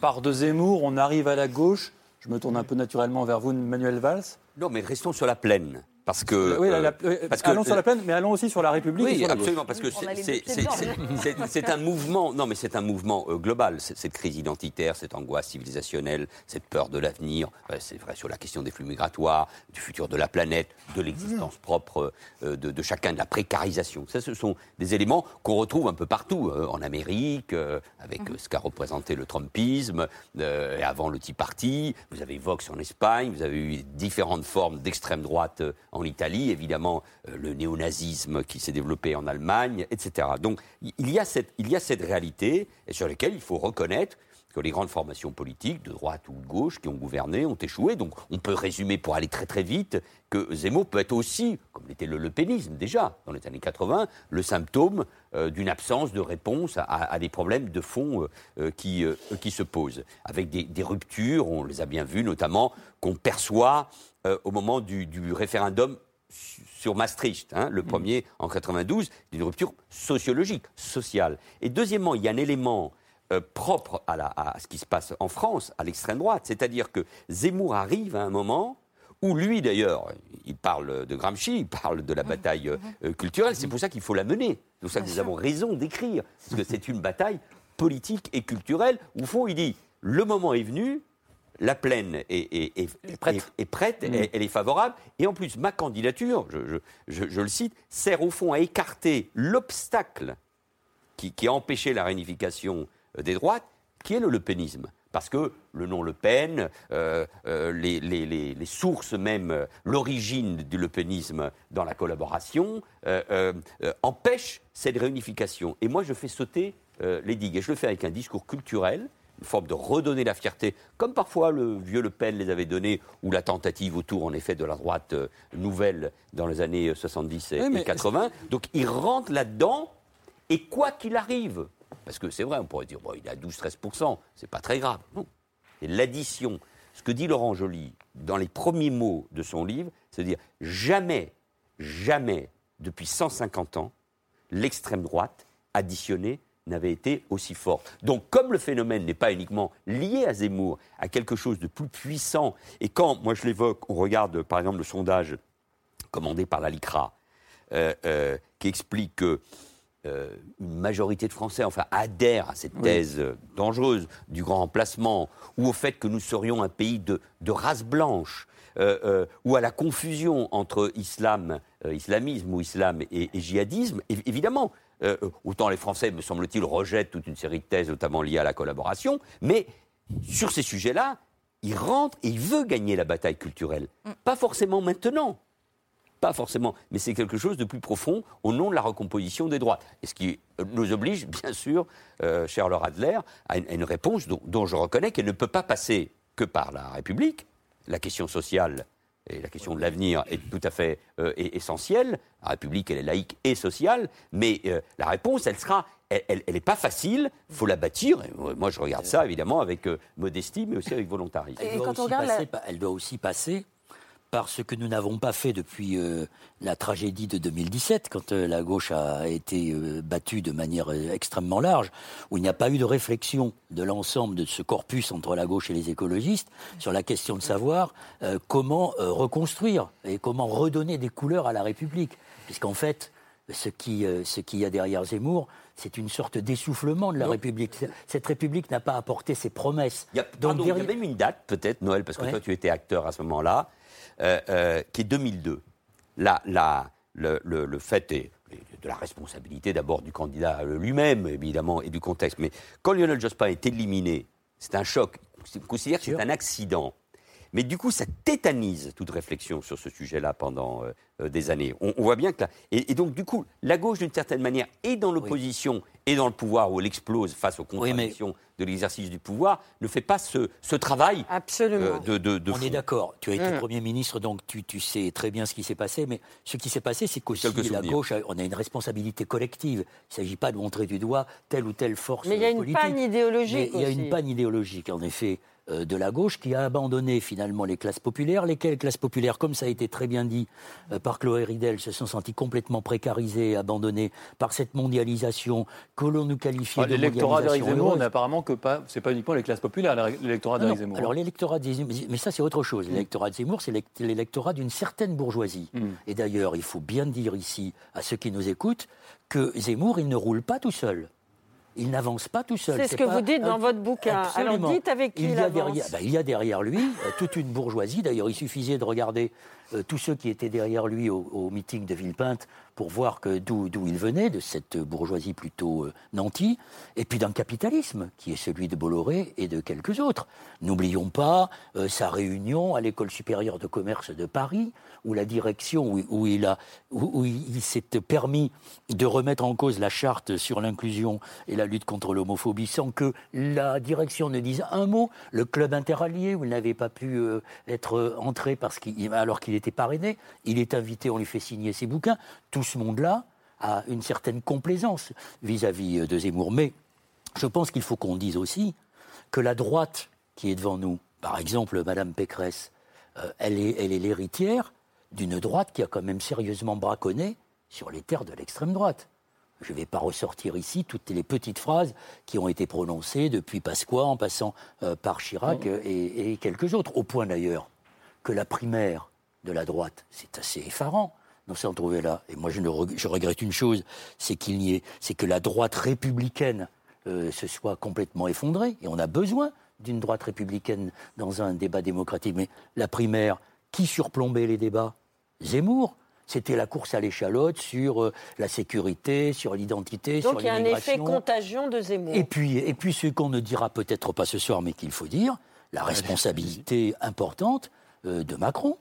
part de Zemmour, on arrive à la gauche. Je me tourne un peu naturellement vers vous, Manuel Valls. Non, mais restons sur la plaine. Parce que, oui, la- la- euh, que- allons sur la plaine, mais allons aussi sur la République. Oui, absolument, parce que c'est- un mouvement. Non, mais c'est un mouvement euh, global. Cette, crise identitaire, cette angoisse civilisationnelle, cette peur de l'avenir. euh, c'est vrai sur la question des flux migratoires, du futur de la planète, de l'existence propre euh, de, de chacun, de la précarisation. Ça, ce sont des éléments qu'on retrouve un peu partout, euh, en Amérique, euh, avec euh, ce qu'a représenté le Trumpisme, euh, et avant le Tea Party. Vous avez Vox en Espagne. Vous avez eu différentes formes d'extrême droite euh, en Italie, évidemment euh, le néonazisme qui s'est développé en Allemagne, etc. Donc il y, a cette, réalité et sur laquelle il faut reconnaître que les grandes formations politiques, de droite ou de gauche, qui ont gouverné, ont échoué. Donc on peut résumer, pour aller très très vite, que Zemmour peut être aussi, comme l'était le lepénisme déjà dans les années 80, le symptôme euh, d'une absence de réponse à, des problèmes de fond euh, qui, qui se posent. Avec des, des ruptures, on les a bien vues, notamment qu'on perçoit euh, au moment du, du référendum sur Maastricht, hein, le premier en 92, d'une rupture sociologique, sociale. Et deuxièmement, il y a un élément euh, propre à, la- à ce qui se passe en France, à l'extrême droite, c'est-à-dire que Zemmour arrive à un moment où lui d'ailleurs, il parle de Gramsci, il parle de la bataille euh, euh, culturelle, c'est pour ça qu'il faut la mener. C'est pour ça que nous avons raison d'écrire, parce que c'est une bataille politique et culturelle. Où, au fond, il dit, le moment est venu, la plaine est, est- est- est- est prête, elle, elle est favorable. Et en plus, ma candidature, je, je- je- je le cite, sert au fond à écarter l'obstacle qui, qui a empêché la réunification euh, des droites, qui est le lepénisme. Parce que le nom Le Pen, euh, euh, les, les- les- les sources même, l'origine du lepénisme dans la collaboration, euh, empêche cette réunification. Et moi, je fais sauter les digues. Et je le fais avec un discours culturel, une forme de redonner la fierté, comme parfois le vieux Le Pen les avait donné, ou la tentative autour, en effet, de la droite euh, nouvelle dans les années 70 et, Oui, mais- et 80. Donc, il rentre là-dedans, et quoi qu'il arrive, parce que c'est vrai, on pourrait dire, bon, il est à 12-13%, c'est pas très grave. Non. Et l'addition, ce que dit Laurent Joly dans les premiers mots de son livre, c'est de dire jamais, jamais, depuis 150 ans, l'extrême droite additionnée n'avait été aussi forte. Donc, comme le phénomène n'est pas uniquement lié à Zemmour, à quelque chose de plus puissant, et quand, moi je l'évoque, on regarde par exemple le sondage commandé par la LICRA, euh, euh, qui explique que euh, une majorité de Français enfin, adhèrent à cette thèse dangereuse du grand remplacement, ou au fait que nous serions un pays de, de race blanche, euh, euh, ou à la confusion entre islam, islamisme ou islam et, et djihadisme, évi- évidemment. Euh, autant les Français, me semble-t-il, rejettent toute une série de thèses, notamment liées à la collaboration, mais sur ces sujets-là, il rentre et il veut gagner la bataille culturelle. Pas forcément maintenant, pas forcément, mais c'est quelque chose de plus profond au nom de la recomposition des droits. Et ce qui euh, nous oblige, bien sûr, euh, cher Laura Adler, à une, à une réponse dont, dont je reconnais qu'elle ne peut pas passer que par la République. La question sociale et la question de l'avenir est tout à fait euh, est- essentielle. La République, elle est laïque et sociale, mais euh, la réponse, elle sera, elle n'est pas facile, il faut la bâtir. Et moi, je regarde ça, évidemment, avec euh, modestie, mais aussi avec volontarisme. Elle doit, aussi passer, par- elle doit aussi passer par ce que nous n'avons pas fait depuis euh, la tragédie de 2017, quand euh, la gauche a été euh, battue de manière extrêmement large, où il n'y a pas eu de réflexion de l'ensemble de ce corpus entre la gauche et les écologistes sur la question de savoir comment reconstruire et comment redonner des couleurs à la République. Puisqu'en fait, ce qui, ce qu'il y a derrière Zemmour, c'est une sorte d'essoufflement de la République. Cette République n'a pas apporté ses promesses. Il y a, pardon, il y a même une date, peut-être, Noël, parce que Ouais. toi, tu étais acteur à ce moment-là, euh, euh, qui est 2002. La, la, le, le- le fait est de la responsabilité d'abord du candidat lui-même, évidemment, et du contexte. Mais quand Lionel Jospin est éliminé, c'est un choc. On considère que c'est un accident. Mais du coup, ça tétanise toute réflexion sur ce sujet-là pendant euh, euh, des années. On, on voit bien que là. Et, et donc, du coup, la gauche, d'une certaine manière, est dans l'opposition et dans le pouvoir où elle explose face aux contradictions de l'exercice du pouvoir, ne fait pas ce, ce travail Absolument. euh, de, de, de On est d'accord. Tu as été Mm. Premier ministre, donc tu, tu sais très bien ce qui s'est passé. Mais ce qui s'est passé, c'est qu'aussi la gauche, a- on a une responsabilité collective. Il ne s'agit pas de montrer du doigt telle ou telle force Mais il y a une politique. panne idéologique il y a une panne idéologique, en effet, de la gauche qui a abandonné finalement les classes populaires. Lesquelles classes populaires, comme ça a été très bien dit euh, par Chloé Ridel, se sont senties complètement précarisées, abandonnées par cette mondialisation que l'on nous qualifiait Ah, de L'électorat d'Éric Zemmour n'est apparemment que pas. C'est pas uniquement les classes populaires, l'électorat Ah d'Éric non, Zemmour. Alors l'électorat de Zemmour, mais ça c'est autre chose. L'électorat de Zemmour, c'est l'élect- l'électorat d'une certaine bourgeoisie. Mm. Et d'ailleurs, il faut bien dire ici à ceux qui nous écoutent que Zemmour, il ne roule pas tout seul. Il n'avance pas tout seul. C'est ce que vous dites dans votre bouquin. Alors Absolument. dites avec qui il il, y a derrière, bah, il y a derrière lui euh, toute une bourgeoisie. D'ailleurs, il suffisait de regarder euh, tous ceux qui étaient derrière lui au, au meeting de Villepinte pour voir d'où il venait, de cette bourgeoisie plutôt euh, nantie, et puis d'un capitalisme qui est celui de Bolloré et de quelques autres. N'oublions pas euh, sa réunion à l'école supérieure de commerce de Paris, où la direction, où, il, où- il s'est permis de remettre en cause la charte sur l'inclusion et la lutte contre l'homophobie sans que la direction ne dise un mot. Le club interallié, où il n'avait pas pu euh, être entré parce alors qu'il était parrainé, il est invité, on lui fait signer ses bouquins. Tout ce monde-là a une certaine complaisance vis-à-vis euh, de Zemmour. Mais je pense qu'il faut qu'on dise aussi que la droite qui est devant nous, par exemple Madame Pécresse, euh, elle est elle est l'héritière d'une droite qui a quand même sérieusement braconné sur les terres de l'extrême droite. Je ne vais pas ressortir ici toutes les petites phrases qui ont été prononcées depuis Pasqua en passant euh, par Chirac euh, et, et quelques autres, au point d'ailleurs que la primaire de la droite, c'est assez effarant d'en s'en trouver là. Et moi, je, ne reg- je regrette une chose, c'est qu'il n'y ait, c'est que la droite républicaine euh, se soit complètement effondrée. Et on a besoin d'une droite républicaine dans un débat démocratique. Mais la primaire, qui surplombait les débats? Zemmour. C'était la course à l'échalote sur euh, la sécurité, sur l'identité, sur Donc il y a un effet l'immigration. contagion de Zemmour. Et puis, et puis ce qu'on ne dira peut-être pas ce soir, mais qu'il faut dire, la responsabilité importante euh, de Macron,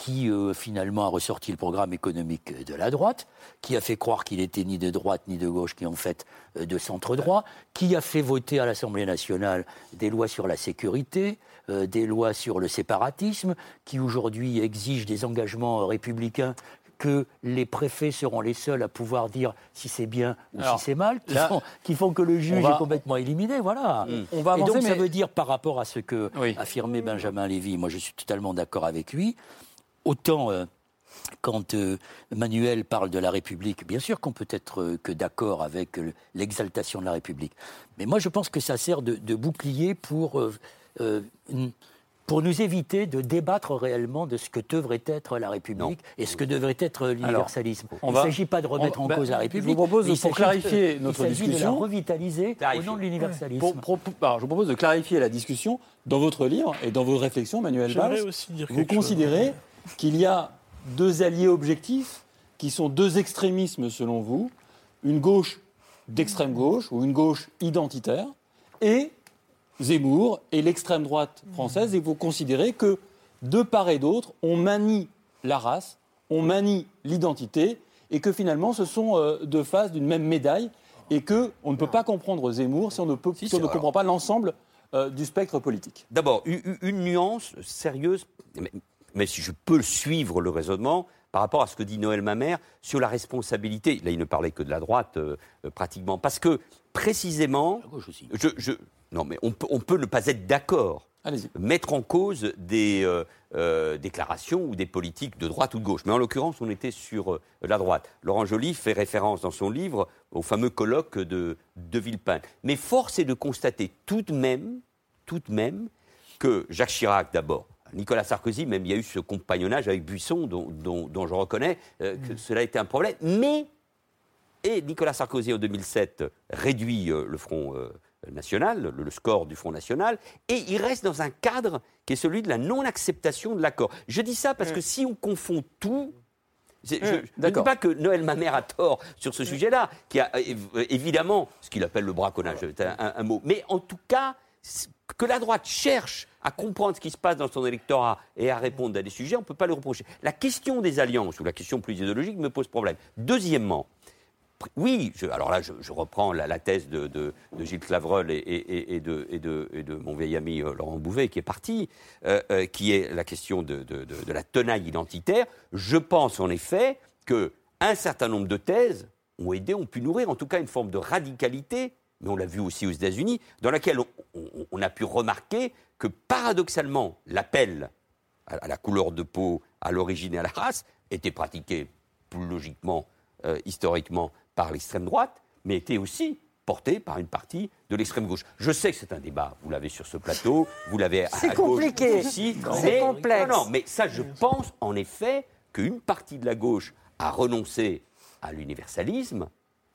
qui euh, finalement a ressorti le programme économique de la droite, qui a fait croire qu'il était ni de droite ni de gauche, qui en fait euh, de centre-droit, qui a fait voter à l'Assemblée nationale des lois sur la sécurité, euh, des lois sur le séparatisme, qui aujourd'hui exigent des engagements euh, républicains que les préfets seront les seuls à pouvoir dire si c'est bien ou Alors, si c'est mal, qui, là, font, qui font que le juge va- est complètement éliminé, voilà. On va Et avancer, donc ça mais- veut dire par rapport à ce que Oui. affirmait Benjamin Lévy, moi je suis totalement d'accord avec lui, autant euh, quand euh, Manuel parle de la République, bien sûr qu'on peut être euh, que d'accord avec euh, l'exaltation de la République, mais moi je pense que ça sert de, de bouclier pour, euh, euh, pour nous éviter de débattre réellement de ce que devrait être la République et ce que devrait être l'universalisme. Il ne s'agit pas de remettre on- en bah, cause la je vous République. propose, mais il pour s'agit clarifier de- notre il s'agit discussion- de la revitaliser au nom de l'universalisme. Pour- pour- pour- alors, je vous propose de clarifier la discussion dans votre livre et dans vos réflexions, Manuel Valls. aussi dire Vous chose. Qu'il y a deux alliés objectifs qui sont deux extrémismes selon vous, une gauche d'extrême gauche ou une gauche identitaire et Zemmour et l'extrême droite française et vous considérez que de part et d'autre, on manie la race, on manie l'identité et que finalement ce sont euh, deux faces d'une même médaille et que on ne peut pas comprendre Zemmour si on ne, peut, si on ne alors- comprend pas l'ensemble euh, du spectre politique. D'abord, une nuance sérieuse. Mais si je peux suivre le raisonnement par rapport à ce que dit Noël Mamère sur la responsabilité. Là, il ne parlait que de la droite, euh, euh, pratiquement. Parce que, précisément. Je, je- non, mais on peut, on peut ne pas être d'accord. Mettre en cause des euh, euh, déclarations ou des politiques de droite ou de gauche. Mais en l'occurrence, on était sur euh, la droite. Laurent Joly fait référence dans son livre au fameux colloque de, de Villepin. Mais force est de constater tout de même, tout de même, que Jacques Chirac, d'abord, Nicolas Sarkozy, même il y a eu ce compagnonnage avec Buisson, dont, dont- dont je reconnais euh, que cela a été un problème. Mais, et Nicolas Sarkozy en 2007 réduit euh, le Front euh, National, le, le score du Front National, et il reste dans un cadre qui est celui de la non-acceptation de l'accord. Je dis ça parce que si on confond tout, c'est- je ne dis pas que Noël Mamère a tort sur ce sujet-là, qui a évidemment ce qu'il appelle le braconnage, c'est un, mot. Mais en tout cas, que la droite cherche à comprendre ce qui se passe dans son électorat et à répondre à des sujets, on ne peut pas le reprocher. La question des alliances, ou la question plus idéologique, me pose problème. Deuxièmement, oui, je- alors là, je, reprends la, thèse de, Gilles Clavreul et, de, mon vieil ami euh, Laurent Bouvet, qui est parti, euh, euh, qui est la question de, la tenaille identitaire. Je pense en effet qu'un certain nombre de thèses ont aidé, ont pu nourrir en tout cas une forme de radicalité, mais on l'a vu aussi aux États-Unis, dans laquelle on, on- on a pu remarquer que paradoxalement, l'appel à, la couleur de peau, à l'origine et à la race, était pratiqué plus logiquement, euh, historiquement, par l'extrême droite, mais était aussi porté par une partie de l'extrême gauche. Je sais que c'est un débat, vous l'avez sur ce plateau, vous l'avez à, C'est à gauche compliqué. ici, C'est complexe. Non, non, mais ça, je pense en effet qu'une partie de la gauche a renoncé à l'universalisme,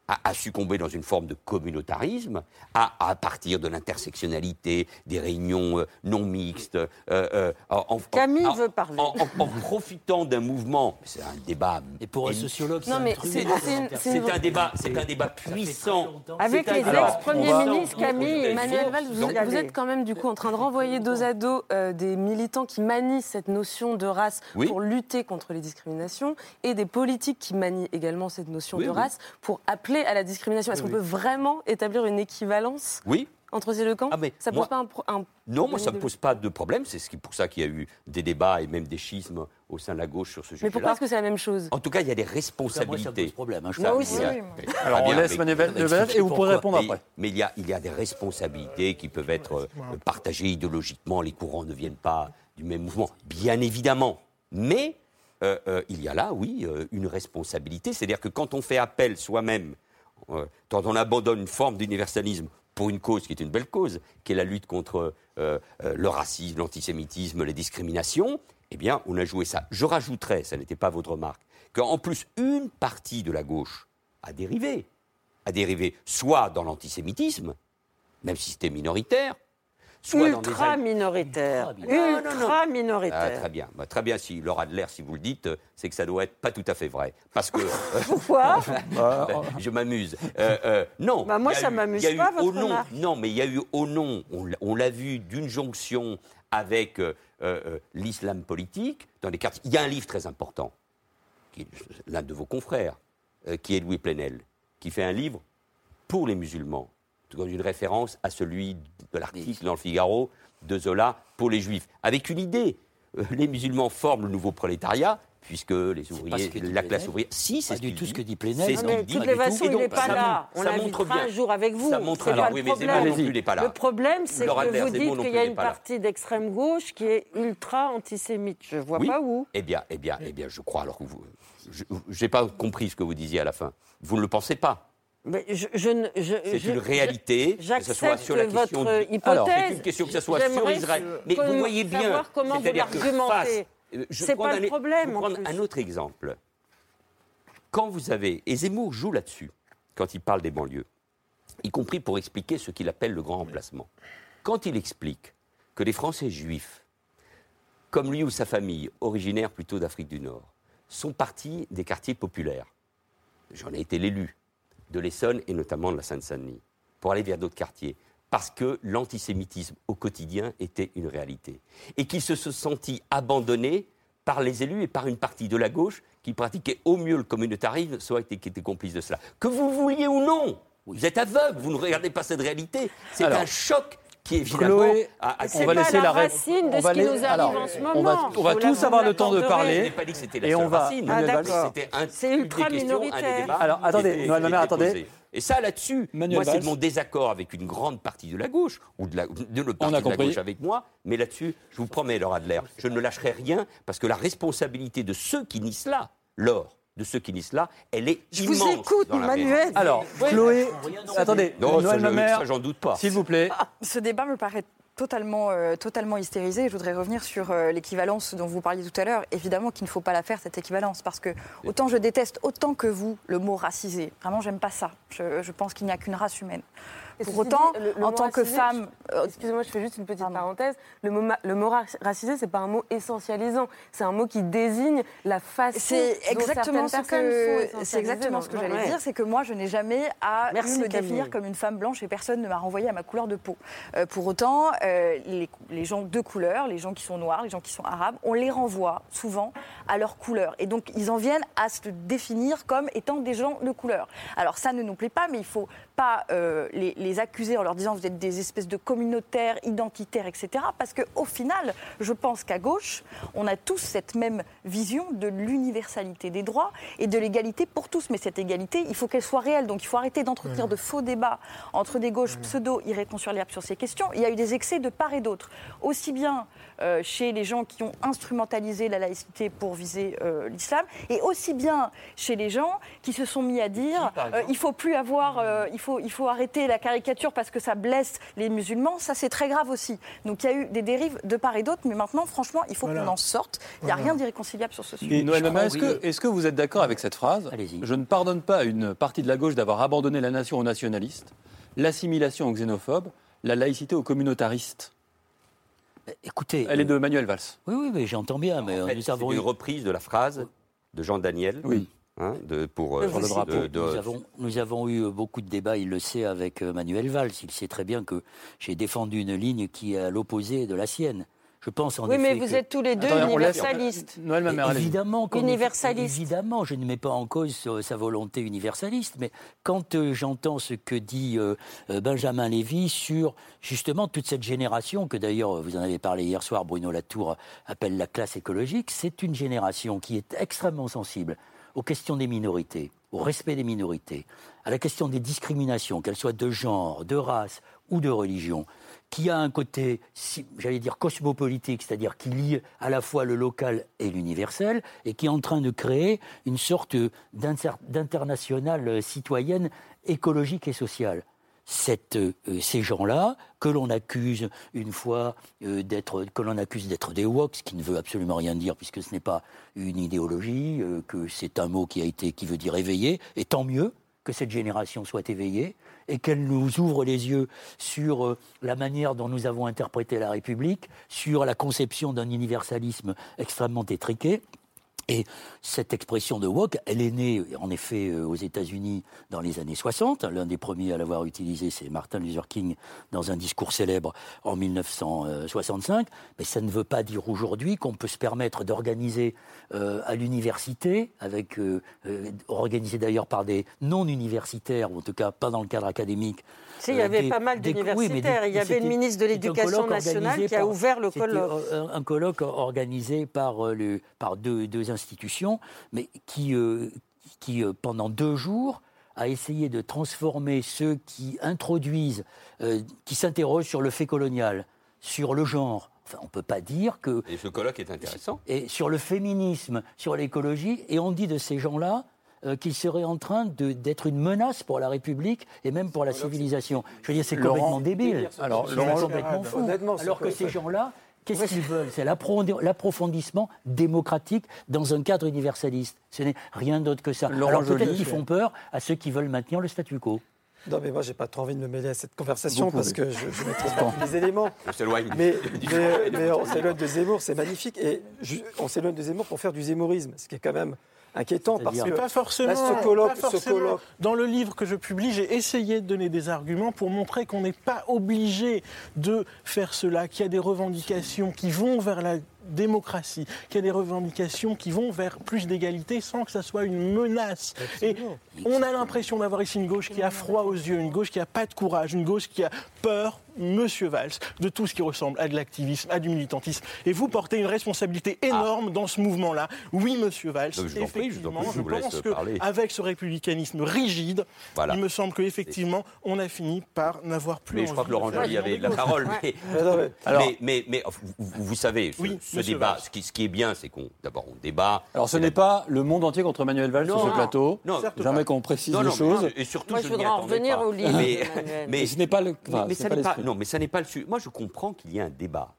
a, a succombé dans une forme de communautarisme, à, à partir de l'intersectionnalité, des réunions euh, non mixtes. euh, euh, en- Camille en- veut parler. En, en- en profitant d'un mouvement, c'est un débat. Et pour un sociologue, c'est- un débat, c'est un débat puissant. Avec les ex-premiers ministres, Camille et Manuel Valls, vous, êtes quand même du coup en train de renvoyer dos à dos euh, des militants qui manient cette notion de race Oui. pour lutter contre les discriminations et des politiques qui manient également cette notion Oui, de oui. race pour appeler à la discrimination. Est-ce Oui, qu'on peut vraiment établir une équivalence Oui. entre ces deux camps? Ah, mais Ça pose moi- pas un, pro- un Non, moi, ça ne me de- pose pas de problème. C'est ce qui- pour ça qu'il y a eu des débats et même des schismes au sein de la gauche sur ce sujet-là. Mais pourquoi est-ce que c'est la même chose? En tout cas, il y a des moi, responsabilités. ça pose problème, hein, Moi aussi, Alors, on bien, laisse Manuel et vous pourrez pourquoi. répondre après. mais il, y a, il y a des responsabilités qui peuvent être euh, partagées idéologiquement. Les courants ne viennent pas du même mouvement, bien évidemment. Mais euh, euh, il y a là, oui, euh, une responsabilité. C'est-à-dire que quand on fait appel soi-même, quand on abandonne une forme d'universalisme pour une cause qui est une belle cause, qui est la lutte contre euh, euh, le racisme, l'antisémitisme, les discriminations, eh bien, on a joué ça. Je rajouterais, ça n'était pas votre remarque, qu'en plus, une partie de la gauche a dérivé. A dérivé soit dans l'antisémitisme, même si c'était minoritaire, soit dans des Ultra minoritaire. Ultra Ah, minoritaire. très bien, Bah, très bien. Si Laura Adler, si vous le dites, euh, c'est que ça doit être pas tout à fait vrai, parce que Pourquoi Ben, je m'amuse. Euh, euh, non. Bah, moi, ça m'amuse eu pas, votre au nom. Non, mais il y a eu au nom, on, l'a- vu, d'une jonction avec euh, euh, l'islam politique dans les quartiers. Il y a un livre très important, l'un de vos confrères, euh, qui est Louis Plenel, qui fait un livre pour les musulmans, dans une référence à celui de l'article dans le Figaro de Zola pour les juifs, avec une idée. Euh, Les musulmans forment le nouveau prolétariat, puisque les ouvriers, ce la classe ouvrière. Si, c'est Pas du tout ce que dit Plenel. C'est ce qu'il dit. toutes les façons, Et il donc, n'est pas là. On l'invitera un jour avec vous. Ça montre pas Oui, le mais Zemmour non problème. plus n'est pas là. Le problème, c'est que vous dites qu'il y a une partie d'extrême gauche qui est ultra antisémite. Je vois Oui. pas où. Eh bien, eh bien, eh bien, je crois. Alors que vous, je n'ai pas compris ce que vous disiez à la fin. Vous ne le pensez pas Mais je, je ne- je- C'est une réalité, je- que ce soit sur la question. votre hypothèse. Alors, c'est une question que ce soit sur Israël. Mais vous voyez bien. c'est-à-dire que face- euh, je C'est prends pas un- le problème, Je prendre un autre exemple. Quand vous avez. Et Zemmour joue là-dessus, quand il parle des banlieues, y compris pour expliquer ce qu'il appelle le grand remplacement. Quand il explique que les Français juifs, comme lui ou sa famille, originaires plutôt d'Afrique du Nord, sont partis des quartiers populaires. J'en ai été l'élu de l'Essonne et notamment de la Seine-Saint-Denis, pour aller vers d'autres quartiers, parce que l'antisémitisme au quotidien était une réalité. Et qu'ils se sont sentis abandonnés par les élus et par une partie de la gauche qui pratiquait au mieux le communautarisme, soit qui était complice de cela. Que vous vouliez ou non, vous êtes aveugle, vous ne regardez pas cette réalité. C'est un choc qui évidemment Chloé, a- a- on va laisser la ré- racine de on ce va qui nous arrive alors, en ce On moment. va, on va tous la- avoir le temps de parler. pas dit que c'était la Et on va- racine. Ah, c'était un- C'est des ultra des minoritaire. débats Alors, attendez, Noël Mamère, attendez. Et ça, là-dessus, moi, c'est mon désaccord avec une grande partie de la gauche, ou de, la, de le parti de la compris. gauche avec moi, mais là-dessus, je vous promets, Laura Adler, je ne lâcherai rien, parce que la responsabilité de ceux qui nisent cela, Laure, de ceux qui nisent là, elle est Je vous immense écoute, dans la Manuel. Alors, Chloé, attendez, Non, Noël je- Mamère, j'en doute pas. s'il vous plaît. Ce débat me paraît totalement, euh, totalement hystérisé. Je voudrais revenir sur euh, l'équivalence dont vous parliez tout à l'heure. Évidemment qu'il ne faut pas la faire, cette équivalence, parce que autant je déteste, autant que vous, le mot racisé. Vraiment, j'aime pas ça. Je, je pense qu'il n'y a qu'une race humaine. Et Pour autant, dit, le- le en tant que femme... Excusez-moi, je fais juste une petite parenthèse. Le mot, le mot ra- racisé, c'est pas un mot essentialisant. C'est un mot qui désigne la façon C'est dont exactement certaines ce personnes que sont c'est exactement ce que j'allais dire, c'est que moi je n'ai jamais à Merci, me Camille. définir comme une femme blanche et personne ne m'a renvoyé à ma couleur de peau. Euh, pour autant, euh, les, les gens de couleur, les gens qui sont noirs, les gens qui sont arabes, on les renvoie souvent à leur couleur et donc ils en viennent à se définir comme étant des gens de couleur. Alors ça ne nous plaît pas, mais il faut pas euh, les, les accuser en leur disant vous êtes des espèces de communautaires, identitaires, etc. Parce qu'au final, je pense qu'à gauche, on a tous cette même vision de l'universalité des droits et de l'égalité pour tous. Mais cette égalité, il faut qu'elle soit réelle. Donc il faut arrêter d'entretenir de faux débats entre des gauches pseudo-irréconciliables sur ces questions. Il y a eu des excès de part et d'autre. Aussi bien euh, chez les gens qui ont instrumentalisé la laïcité pour viser euh, l'islam, et aussi bien chez les gens qui se sont mis à dire euh, il faut plus avoir, il, faut, il faut arrêter la caricature parce que ça blesse les musulmans. Ça, c'est très grave aussi. Donc il y a eu des dérives de part et d'autre, mais maintenant, franchement, il faut Voilà. qu'on en sorte. Il n'y a Voilà. rien d'irréconciliable sur ce sujet. Et Noël est-ce que, est-ce que vous êtes d'accord avec cette phrase Je ne pardonne pas à une partie de la gauche d'avoir abandonné la nation aux nationalistes, l'assimilation aux xénophobes, la laïcité aux communautaristes. Écoutez. Elle est de Manuel Valls. Oui, oui, mais j'entends bien. Mais En euh, fait, nous c'est avons une eu- reprise de la phrase de Jean Daniel. Oui. Hein, de, pour, euh, vous de- cite. de- de- nous, avons, nous avons eu beaucoup de débats, il le sait, avec euh, Manuel Valls. Il sait très bien que j'ai défendu une ligne qui est à l'opposé de la sienne. Je pense en Oui, mais effet vous que- êtes tous les deux universalistes. Noël Mamère, allez-y. Évidemment, Universaliste. évidemment, je ne mets pas en cause sa, sa volonté universaliste, mais quand euh, j'entends ce que dit euh, euh, Benjamin Lévy sur justement toute cette génération, que d'ailleurs vous en avez parlé hier soir, Bruno Latour appelle la classe écologique, c'est une génération qui est extrêmement sensible aux questions des minorités, au respect des minorités, à la question des discriminations, qu'elles soient de genre, de race ou de religion, qui a un côté, j'allais dire, cosmopolitique, c'est-à-dire qui lie à la fois le local et l'universel, et qui est en train de créer une sorte d'inter- d'internationale citoyenne écologique et sociale. Euh, ces gens-là, que l'on accuse une fois euh, d'être, que l'on accuse d'être des woks, ce qui ne veut absolument rien dire puisque ce n'est pas une idéologie, euh, que c'est un mot qui a été, qui veut dire éveillé, et tant mieux que cette génération soit éveillée et qu'elle nous ouvre les yeux sur la manière dont nous avons interprété la République, sur la conception d'un universalisme extrêmement étriqué. Et cette expression de woke, elle est née en effet euh, aux États-Unis dans les années 60. L'un des premiers à l'avoir utilisé, c'est Martin Luther King dans un discours célèbre en 1965. Mais ça ne veut pas dire aujourd'hui qu'on peut se permettre d'organiser euh, à l'université, avec euh, euh, organisé d'ailleurs par des non-universitaires, ou en tout cas pas dans le cadre académique. Si, il y avait des- pas mal oui, d'universitaires. Il y avait le ministre de l'Éducation nationale qui a par- ouvert le colloque. Un, un colloque organisé par, le- par deux, deux institutions, mais qui, euh, qui euh, pendant deux jours, a essayé de transformer ceux qui introduisent, euh, qui s'interrogent sur le fait colonial, sur le genre. Enfin, on ne peut pas dire que Et ce colloque est intéressant. et sur le féminisme, sur l'écologie, et on dit de ces gens-là euh, qu'ils seraient en train de- d'être une menace pour la République et même pour la civilisation. Je veux dire, c'est complètement débile. Alors, C'est Laurent- complètement fou. Alors que ces gens-là, qu'est-ce qu'ils veulent? C'est l'approfondi- l'approfondissement démocratique dans un cadre universaliste. Ce n'est rien d'autre que ça. Laurent Alors peut-être qu'ils font peur à ceux qui veulent maintenir le statu quo. Non, mais moi, j'ai pas trop envie de me mêler à cette conversation parce que je, je maîtrise pas tous les éléments. On s'éloigne Mais, on s'éloigne de Zemmour, c'est magnifique. Et on s'éloigne de Zemmour pour faire du zémorisme, ce qui est quand même inquiétant parce que Mais pas forcément. là, ce colloque, pas ce forcément. colloque- Dans le livre que je publie, j'ai essayé de donner des arguments pour montrer qu'on n'est pas obligé de faire cela, qu'il y a des revendications qui vont vers la démocratie, qu'il y a des revendications qui vont vers plus d'égalité sans que ça soit une menace. Et on a l'impression d'avoir ici une gauche qui a froid aux yeux, une gauche qui n'a pas de courage, une gauche qui a peur Monsieur Valls, de tout ce qui ressemble à de l'activisme, à du militantisme. Et vous portez une responsabilité énorme dans ce mouvement-là. Oui, Monsieur Valls, Donc, je prie, je effectivement, prie, je laisse pense qu'avec ce républicanisme rigide, Voilà. il me semble qu'effectivement, on a fini par n'avoir plus Mais je crois que Laurent Joly avait de la parole. Ouais. Mais, Alors- mais, mais, mais, vous, vous- vous savez, ce, Oui, ce monsieur débat, ce qui, ce qui est bien, c'est qu'on d'abord on débat. Alors ce n'est pas le monde entier contre Manuel Valls sur Non, ce plateau. non, pas. qu'on précise Non, les choses. Et surtout, Moi, je je voudrais en revenir pas. au livre Mais, ce n'est pas le- enfin, mais ce ça pas pas. Non, mais ça n'est pas le sujet. Moi, je comprends qu'il y ait un débat,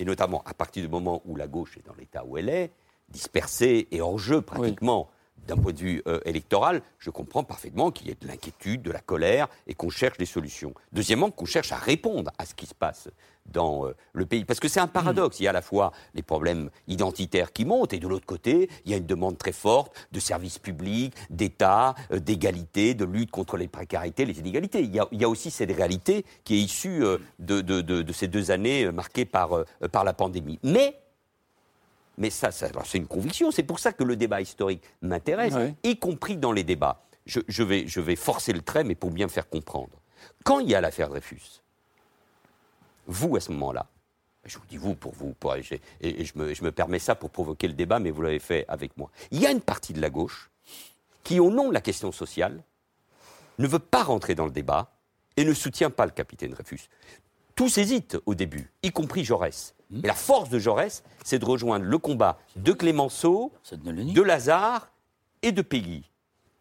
et notamment à partir du moment où la gauche est dans l'état où elle est, dispersée et hors jeu pratiquement. D'un point de vue euh, électoral, je comprends parfaitement qu'il y ait de l'inquiétude, de la colère et qu'on cherche des solutions. Deuxièmement, qu'on cherche à répondre à ce qui se passe dans euh, le pays. Parce que c'est un paradoxe. Il y a à la fois les problèmes identitaires qui montent et de l'autre côté, il y a une demande très forte de services publics, d'État, euh, d'égalité, de lutte contre les précarités, les inégalités. Il y a, il y a aussi cette réalité qui est issue euh, de, de- de- de ces deux années marquées par, par la pandémie. Mais mais ça, c'est une conviction. C'est pour ça que le débat historique m'intéresse, y compris dans les débats. Je, je vais, je vais forcer le trait, mais pour bien faire comprendre. Quand il y a l'affaire Dreyfus, vous, à ce moment-là, je vous dis vous pour vous, pour, et, je, me, je me permets ça pour provoquer le débat, mais vous l'avez fait avec moi. Il y a une partie de la gauche qui, au nom de la question sociale, ne veut pas rentrer dans le débat et ne soutient pas le capitaine Dreyfus. Tous hésitent au début, y compris Jaurès. Mais la force de Jaurès, c'est de rejoindre le combat de Clémenceau, de Lazare et de Péguy.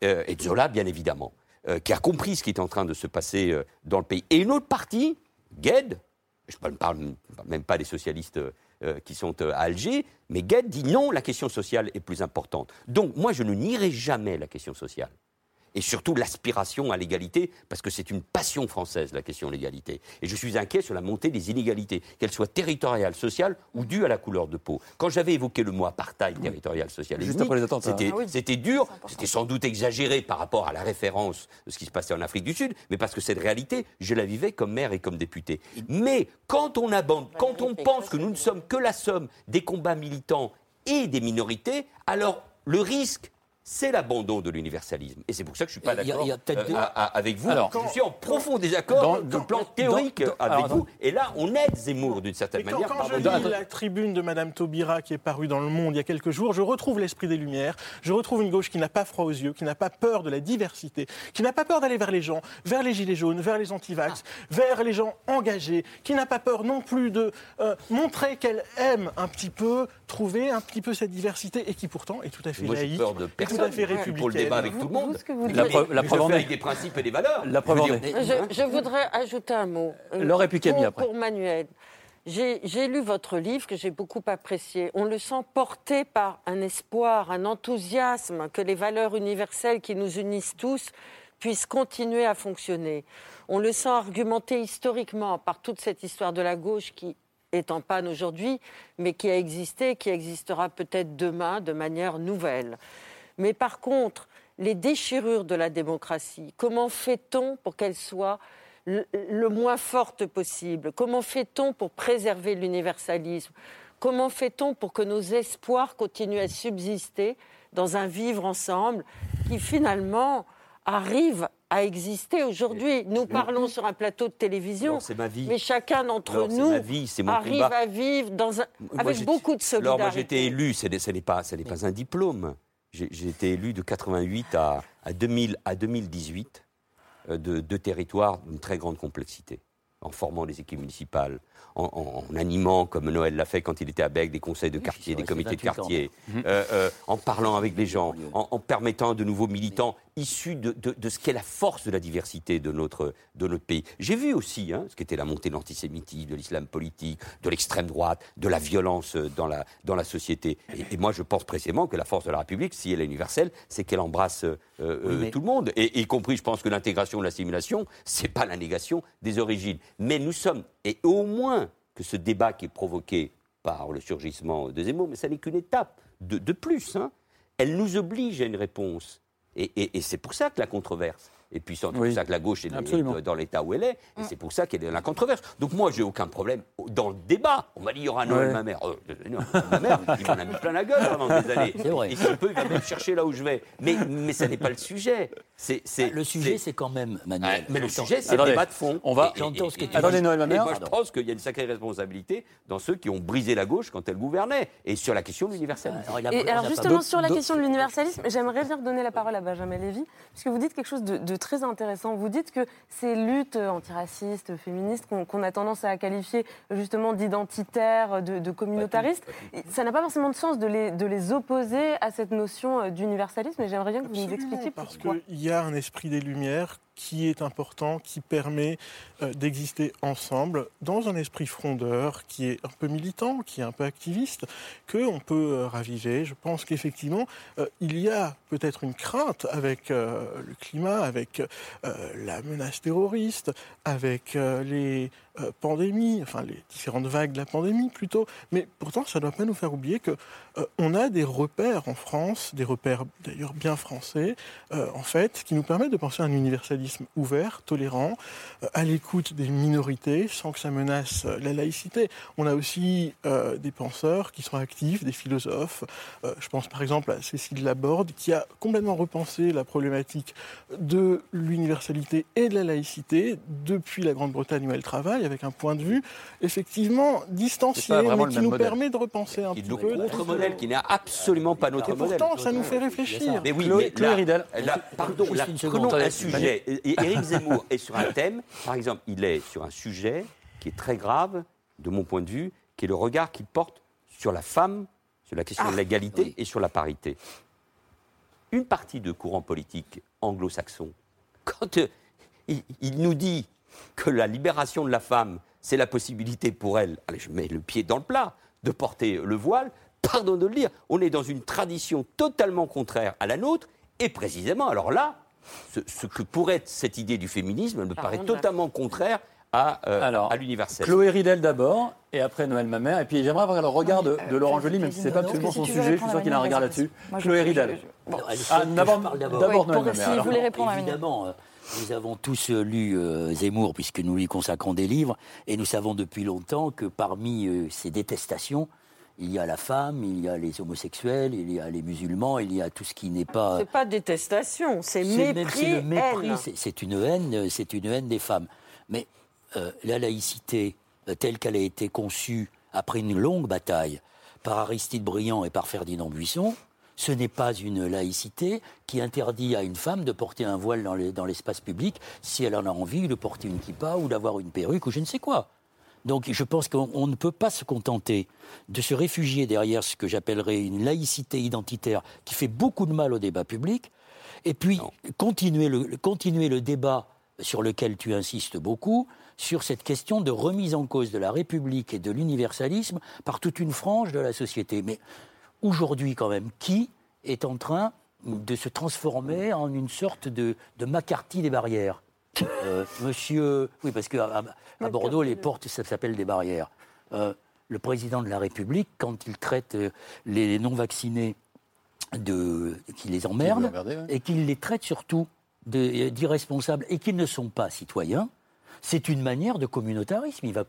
Euh, et de Zola, bien évidemment, euh, qui a compris ce qui est en train de se passer euh, dans le pays. Et une autre partie, Gued, je ne parle même pas des socialistes euh, qui sont euh, à Alger, mais Gued dit non, la question sociale est plus importante. Donc moi, je ne nierai jamais la question sociale. Et surtout l'aspiration à l'égalité, parce que c'est une passion française, la question de l'égalité. Et je suis inquiet sur la montée des inégalités, qu'elles soient territoriales, sociales ou dues à la couleur de peau. Quand j'avais évoqué le mot apartheid territorial, social et Juste ethnique, après les attentats. c'était Ah oui. c'était dur, c'était sans doute exagéré par rapport à la référence de ce qui se passait en Afrique du Sud, mais parce que cette réalité, je la vivais comme maire et comme député. Mais quand on abandonne, quand on pense que nous ne sommes que la somme des combats militants et des minorités, alors le risque, c'est l'abandon de l'universalisme. Et c'est pour ça que je ne suis pas d'accord euh, avec vous. Alors, je suis en profond désaccord dans- de plan théorique dans- avec alors, vous. Et là, on aide Zemmour d'une certaine Mais quand, manière. quand je lis la tribune de Madame Taubira qui est parue dans Le Monde il y a quelques jours, je retrouve l'esprit des Lumières, je retrouve une gauche qui n'a pas froid aux yeux, qui n'a pas peur de la diversité, qui n'a pas peur d'aller vers les gens, vers les gilets jaunes, vers les antivax, vers les gens engagés, qui n'a pas peur non plus de euh, montrer qu'elle aime un petit peu, trouver un petit peu cette diversité et qui pourtant est tout à fait Moi, j'ai laïque, peur de tout à fait républicaine. pour le débat avec tout le monde. vous La preuve- la en avec des principes et des valeurs. La preuve Je en veux est. dire, Je, je voudrais ajouter un mot. Puis Camille, pour, après. Pour Manuel. J'ai j'ai lu votre livre que j'ai beaucoup apprécié. On le sent porté par un espoir, un enthousiasme que les valeurs universelles qui nous unissent tous puissent continuer à fonctionner. On le sent argumenté historiquement par toute cette histoire de la gauche qui est en panne aujourd'hui, mais qui a existé, qui existera peut-être demain de manière nouvelle. Mais par contre, les déchirures de la démocratie, comment fait-on pour qu'elles soient le, le moins fortes possible? Comment fait-on pour préserver l'universalisme? Comment fait-on pour que nos espoirs continuent à subsister dans un vivre ensemble qui finalement arrive à exister aujourd'hui? Nous parlons sur un plateau de télévision, Alors, c'est ma vie. mais chacun d'entre nous ma vie, c'est mon arrive combat. à vivre dans un, Moi, avec beaucoup de Alors, moi, solidarité. j'ai été élu, ce n'est ce n'est pas, ce n'est pas un diplôme. J'ai été élu de 88 à, à, 2000, à 2018 euh, de deux territoires d'une très grande complexité, en formant des équipes municipales, en, en- en animant, comme Noël l'a fait quand il était à Bègue, des conseils de quartier, des comités de c'est 28 ans. quartier, Mhm. euh, euh, en parlant avec les gens, en, en permettant de nouveaux militants issus de, de- de ce qu'est la force de la diversité de notre, de notre pays. J'ai vu aussi hein, ce qu'était la montée de l'antisémitisme, de l'islam politique, de l'extrême droite, de la violence euh, dans la, dans la société. Et, et moi, je pense précisément que la force de la République, si elle est universelle, c'est qu'elle embrasse euh, tout le monde. Et y compris, je pense que l'intégration, l'assimilation, c'est pas la négation des origines. Mais nous sommes, et au moins que ce débat qui est provoqué par le surgissement de Zemmour, mais ça n'est qu'une étape de, plus. hein. Elle nous oblige à une réponse. Et, et- et c'est pour ça que la controverse, Et puis c'est Oui. pour ça que la gauche est Absolument. dans l'état où elle est. Et c'est pour ça qu'elle est dans la controverse. Donc moi, j'ai aucun problème dans le débat. On m'a dit, il y aura Noël, Ouais. ma mère. Euh, non, ma mère, il m'en a mis plein la gueule pendant des années. C'est vrai. Et s'il peut, il va même chercher là où je vais. Mais, mais ça n'est pas le sujet. C'est, c'est, Le sujet, c'est quand même, Manuel. mais le sujet, c'est le débat de fond. on va- Et- et- J'entends ce que et- tu et- Attendez, Noël, ma et mère. moi, je pense qu'il y a une sacrée responsabilité dans ceux qui ont brisé la gauche quand elle gouvernait. Et sur la question de l'universalisme. Alors, il a- Et il a alors pas justement, sur la question de l'universalisme, j'aimerais bien redonner la parole à Benjamin Lévy, puisque vous dites quelque chose de, de très intéressant. Vous dites que ces luttes antiracistes, féministes, qu'on a tendance à qualifier justement d'identitaires, de, de communautaristes, ça n'a pas forcément de sens de les, de les opposer à cette notion euh, d'universalisme. Et j'aimerais bien que vous nous expliquiez parce pourquoi. qu'il y a un esprit des Lumières qui est important, qui permet euh, d'exister ensemble dans un esprit frondeur, qui est un peu militant, qui est un peu activiste, qu'on peut euh, raviver. Je pense qu'effectivement, euh, il y a peut-être une crainte avec le climat, avec la menace terroriste, avec les euh, pandémies, enfin les différentes vagues de la pandémie plutôt. Mais pourtant, ça ne doit pas nous faire oublier que euh, on a des repères en France, des repères d'ailleurs bien français, euh, en fait, qui nous permettent de penser à un universalisme ouvert, tolérant, à l'écoute des minorités, sans que ça menace la laïcité. On a aussi des penseurs qui sont actifs, des philosophes. Je pense par exemple à Cécile Laborde, qui a complètement repensé la problématique de l'universalité et de la laïcité depuis la Grande-Bretagne où elle travaille, avec un point de vue effectivement distancié, mais qui nous modèle. permet de repenser un petit peu. la- contre-modèle, qui n'est absolument pas notre Et modèle. pourtant, ça nous fait réfléchir. Mais oui, Chloé- mais Chloé pardon, seconde. prenons un sujet. Et et Éric Zemmour est sur un thème, par exemple, il est sur un sujet qui est très grave, de mon point de vue, qui est le regard qu'il porte sur la femme, sur la question de l'égalité et sur la parité. Une partie de courant politique anglo-saxon, quand euh, il, il nous dit que la libération de la femme, c'est la possibilité pour elle, allez, je mets le pied dans le plat, de porter le voile, pardon de le dire, on est dans une tradition totalement contraire à la nôtre, et précisément, alors là, ce, ce que pourrait être cette idée du féminisme me paraît totalement contraire à, euh, Alors, à l'universel. Chloé Ridel d'abord, et après Noël Mamère. Et puis j'aimerais avoir le regard de, de Laurent Joly, même si c'est pas Non, absolument si son sujet, je suis sûr qu'il a un regard là-dessus. Chloé Ridel. Ah, d'abord je parle d'abord. d'abord Oui, Noël Mamère. si alors. vous voulez répondre à Manu. Évidemment, euh, nous avons tous euh, lu euh, Zemmour, puisque nous lui consacrons des livres, et nous savons depuis longtemps que parmi euh, ces détestations, il y a la femme, il y a les homosexuels, il y a les musulmans, il y a tout ce qui n'est pas... C'est pas détestation, c'est mépris, mépris, c'est- une haine, c'est une haine des femmes. Mais euh, la laïcité, telle qu'elle a été conçue après une longue bataille par Aristide Briand et par Ferdinand Buisson, ce n'est pas une laïcité qui interdit à une femme de porter un voile dans les- dans l'espace public si elle en a envie, de porter une kippa ou d'avoir une perruque ou je ne sais quoi. Donc je pense qu'on on ne peut pas se contenter de se réfugier derrière ce que j'appellerais une laïcité identitaire qui fait beaucoup de mal au débat public, et puis continuer le, continuer le débat sur lequel tu insistes beaucoup, sur cette question de remise en cause de la République et de l'universalisme par toute une frange de la société. Mais aujourd'hui quand même, qui est en train de se transformer en une sorte de, de McCarthy des barrières Euh, Monsieur, oui, parce qu'à à, à Bordeaux, les portes, ça s'appelle des barrières. Euh, le président de la République, quand il traite euh, les non-vaccinés de, qui les emmerder, ouais. et qu'il les traite surtout d'irresponsables et qu'ils ne sont pas citoyens, c'est une manière de communautarisme. Il va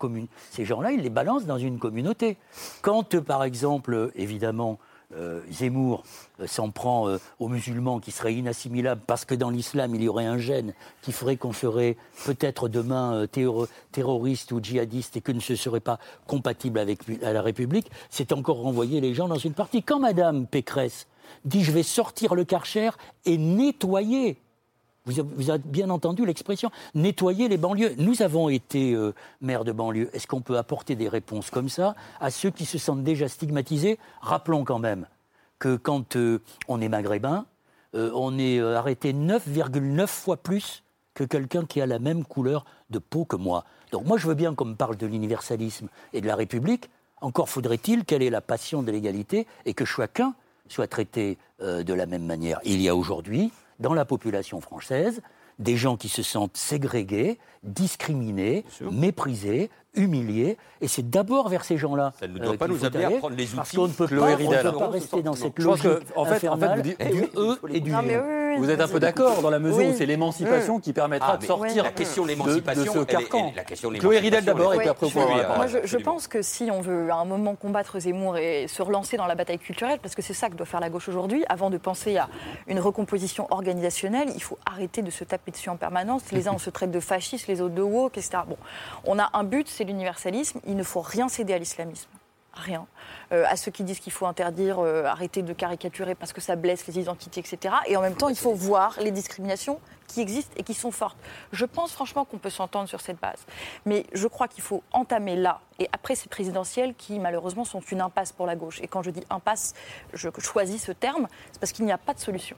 Ces gens-là, il les balance dans une communauté. Quand, euh, par exemple, euh, évidemment, euh, Zemmour s'en prend aux musulmans qui seraient inassimilables parce que dans l'islam, il y aurait un gène qui ferait qu'on serait peut-être demain terro- terroriste ou djihadiste et que ne se serait pas compatible avec à la République, c'est encore renvoyer les gens dans une partie. Quand Madame Pécresse dit je vais sortir le Karcher et nettoyer vous avez, bien entendu l'expression nettoyer les banlieues. Nous avons été euh, maire de banlieue. Est-ce qu'on peut apporter des réponses comme ça à ceux qui se sentent déjà stigmatisés? Rappelons quand même que quand euh, on est maghrébin, euh, on est arrêté 9,9 fois plus que quelqu'un qui a la même couleur de peau que moi. Donc moi je veux bien qu'on me parle de l'universalisme et de la République. Encore faudrait-il qu'elle ait la passion de l'égalité et que chacun soit traité de la même manière. Il y a aujourd'hui, dans la population française, des gens qui se sentent ségrégés, discriminés, méprisés, humiliés, et c'est d'abord vers ces gens-là. Ça ne euh, doit pas qu'il nous faut amener à aller, prendre les parce outils. qu'on ne peut pas, on ne Ridel. peut pas rester dans cette Je pense logique que, en fait- en fait, infernale vous dites- du vous- E et du Non, mais. Oui, Vous êtes un peu d'accord dans la mesure Oui. où c'est l'émancipation qui permettra Ah, de sortir la question de de, l'émancipation, de ce elle est- carcan. la question de Chloé Ridel d'abord et puis après répondre. Moi, je, je pense que si on veut à un moment combattre Zemmour et se relancer dans la bataille culturelle, parce que c'est ça que doit faire la gauche aujourd'hui, avant de penser à une recomposition organisationnelle, il faut arrêter de se taper dessus en permanence. Les uns, on se traite de fascistes, les autres de woke, etc. Bon, on a un but, c'est l'universalisme. Il ne faut rien céder à l'islamisme. Rien. Euh, à ceux qui disent qu'il faut interdire, euh, arrêter de caricaturer parce que ça blesse les identités, etc. Et en même temps, il faut voir les discriminations qui existent et qui sont fortes. Je pense franchement qu'on peut s'entendre sur cette base. Mais je crois qu'il faut entamer là et après ces présidentielles qui, malheureusement, sont une impasse pour la gauche. Et quand je dis impasse, je choisis ce terme, c'est parce qu'il n'y a pas de solution.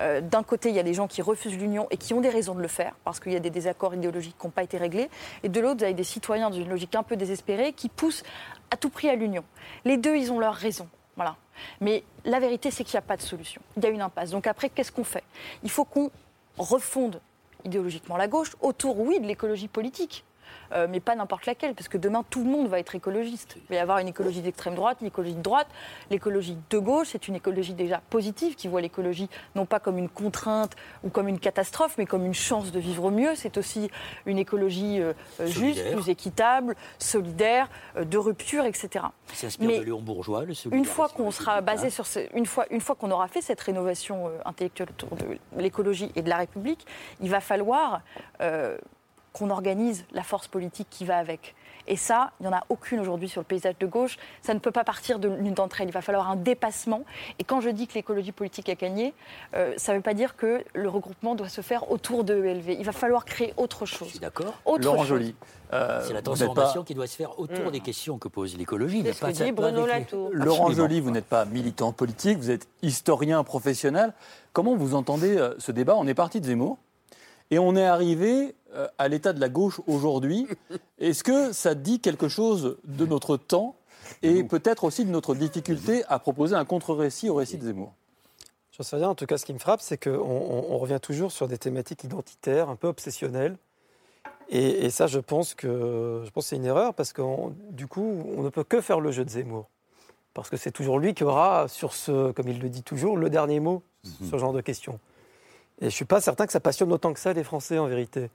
Euh, D'un côté, il y a des gens qui refusent l'union et qui ont des raisons de le faire, parce qu'il y a des désaccords idéologiques qui n'ont pas été réglés. Et de l'autre, vous avez des citoyens dans une logique un peu désespérée qui poussent à tout prix à l'union. Les deux, ils ont leurs raisons. Voilà. Mais la vérité, c'est qu'il n'y a pas de solution. Il y a une impasse. Donc après, qu'est-ce qu'on fait? Il faut qu'on refonde idéologiquement la gauche autour, oui, de l'écologie politique. Euh, mais pas n'importe laquelle, parce que demain tout le monde va être écologiste. Il va y avoir une écologie d'extrême droite, une écologie de droite. L'écologie de gauche, c'est une écologie déjà positive, qui voit l'écologie non pas comme une contrainte ou comme une catastrophe, mais comme une chance de vivre mieux. C'est aussi une écologie euh, euh, juste, plus équitable, solidaire, euh, de rupture, etc. s'inspire Mais de Léon Bourgeois, le Une fois qu'on sera basé sur ce, une fois, une fois qu'on aura fait cette rénovation intellectuelle autour de l'écologie et de la République, il va falloir qu'on organise la force politique qui va avec. Et ça, il n'y en a aucune aujourd'hui sur le paysage de gauche. Ça ne peut pas partir de l'une d'entre elles. Il va falloir un dépassement. Et quand je dis que l'écologie politique a gagné, euh, ça ne veut pas dire que le regroupement doit se faire autour de ELV. Il va falloir créer autre chose. D'accord. Autre Laurent chose. Joly. euh, C'est la transformation pas- qui doit se faire autour des questions que pose l'écologie. C'est ce pas que dit Bruno Latour. Laurent Absolument. Joly, vous n'êtes pas militant politique, vous êtes historien professionnel. Comment vous entendez euh, ce débat? On est parti de Zemmour et on est arrivé euh, à l'état de la gauche aujourd'hui. Est-ce que ça dit quelque chose de notre temps et peut-être aussi de notre difficulté à proposer un contre-récit au récit de Zemmour? J'en sais rien. En tout cas, ce qui me frappe, c'est qu'on on- on revient toujours sur des thématiques identitaires, un peu obsessionnelles. Et, et ça, je pense que je pense que c'est une erreur parce que du coup, on ne peut que faire le jeu de Zemmour. Parce que c'est toujours lui qui aura, sur ce, comme il le dit toujours, le dernier mot sur ce genre de questions. Et je ne suis pas certain que ça passionne autant que ça les Français, en vérité.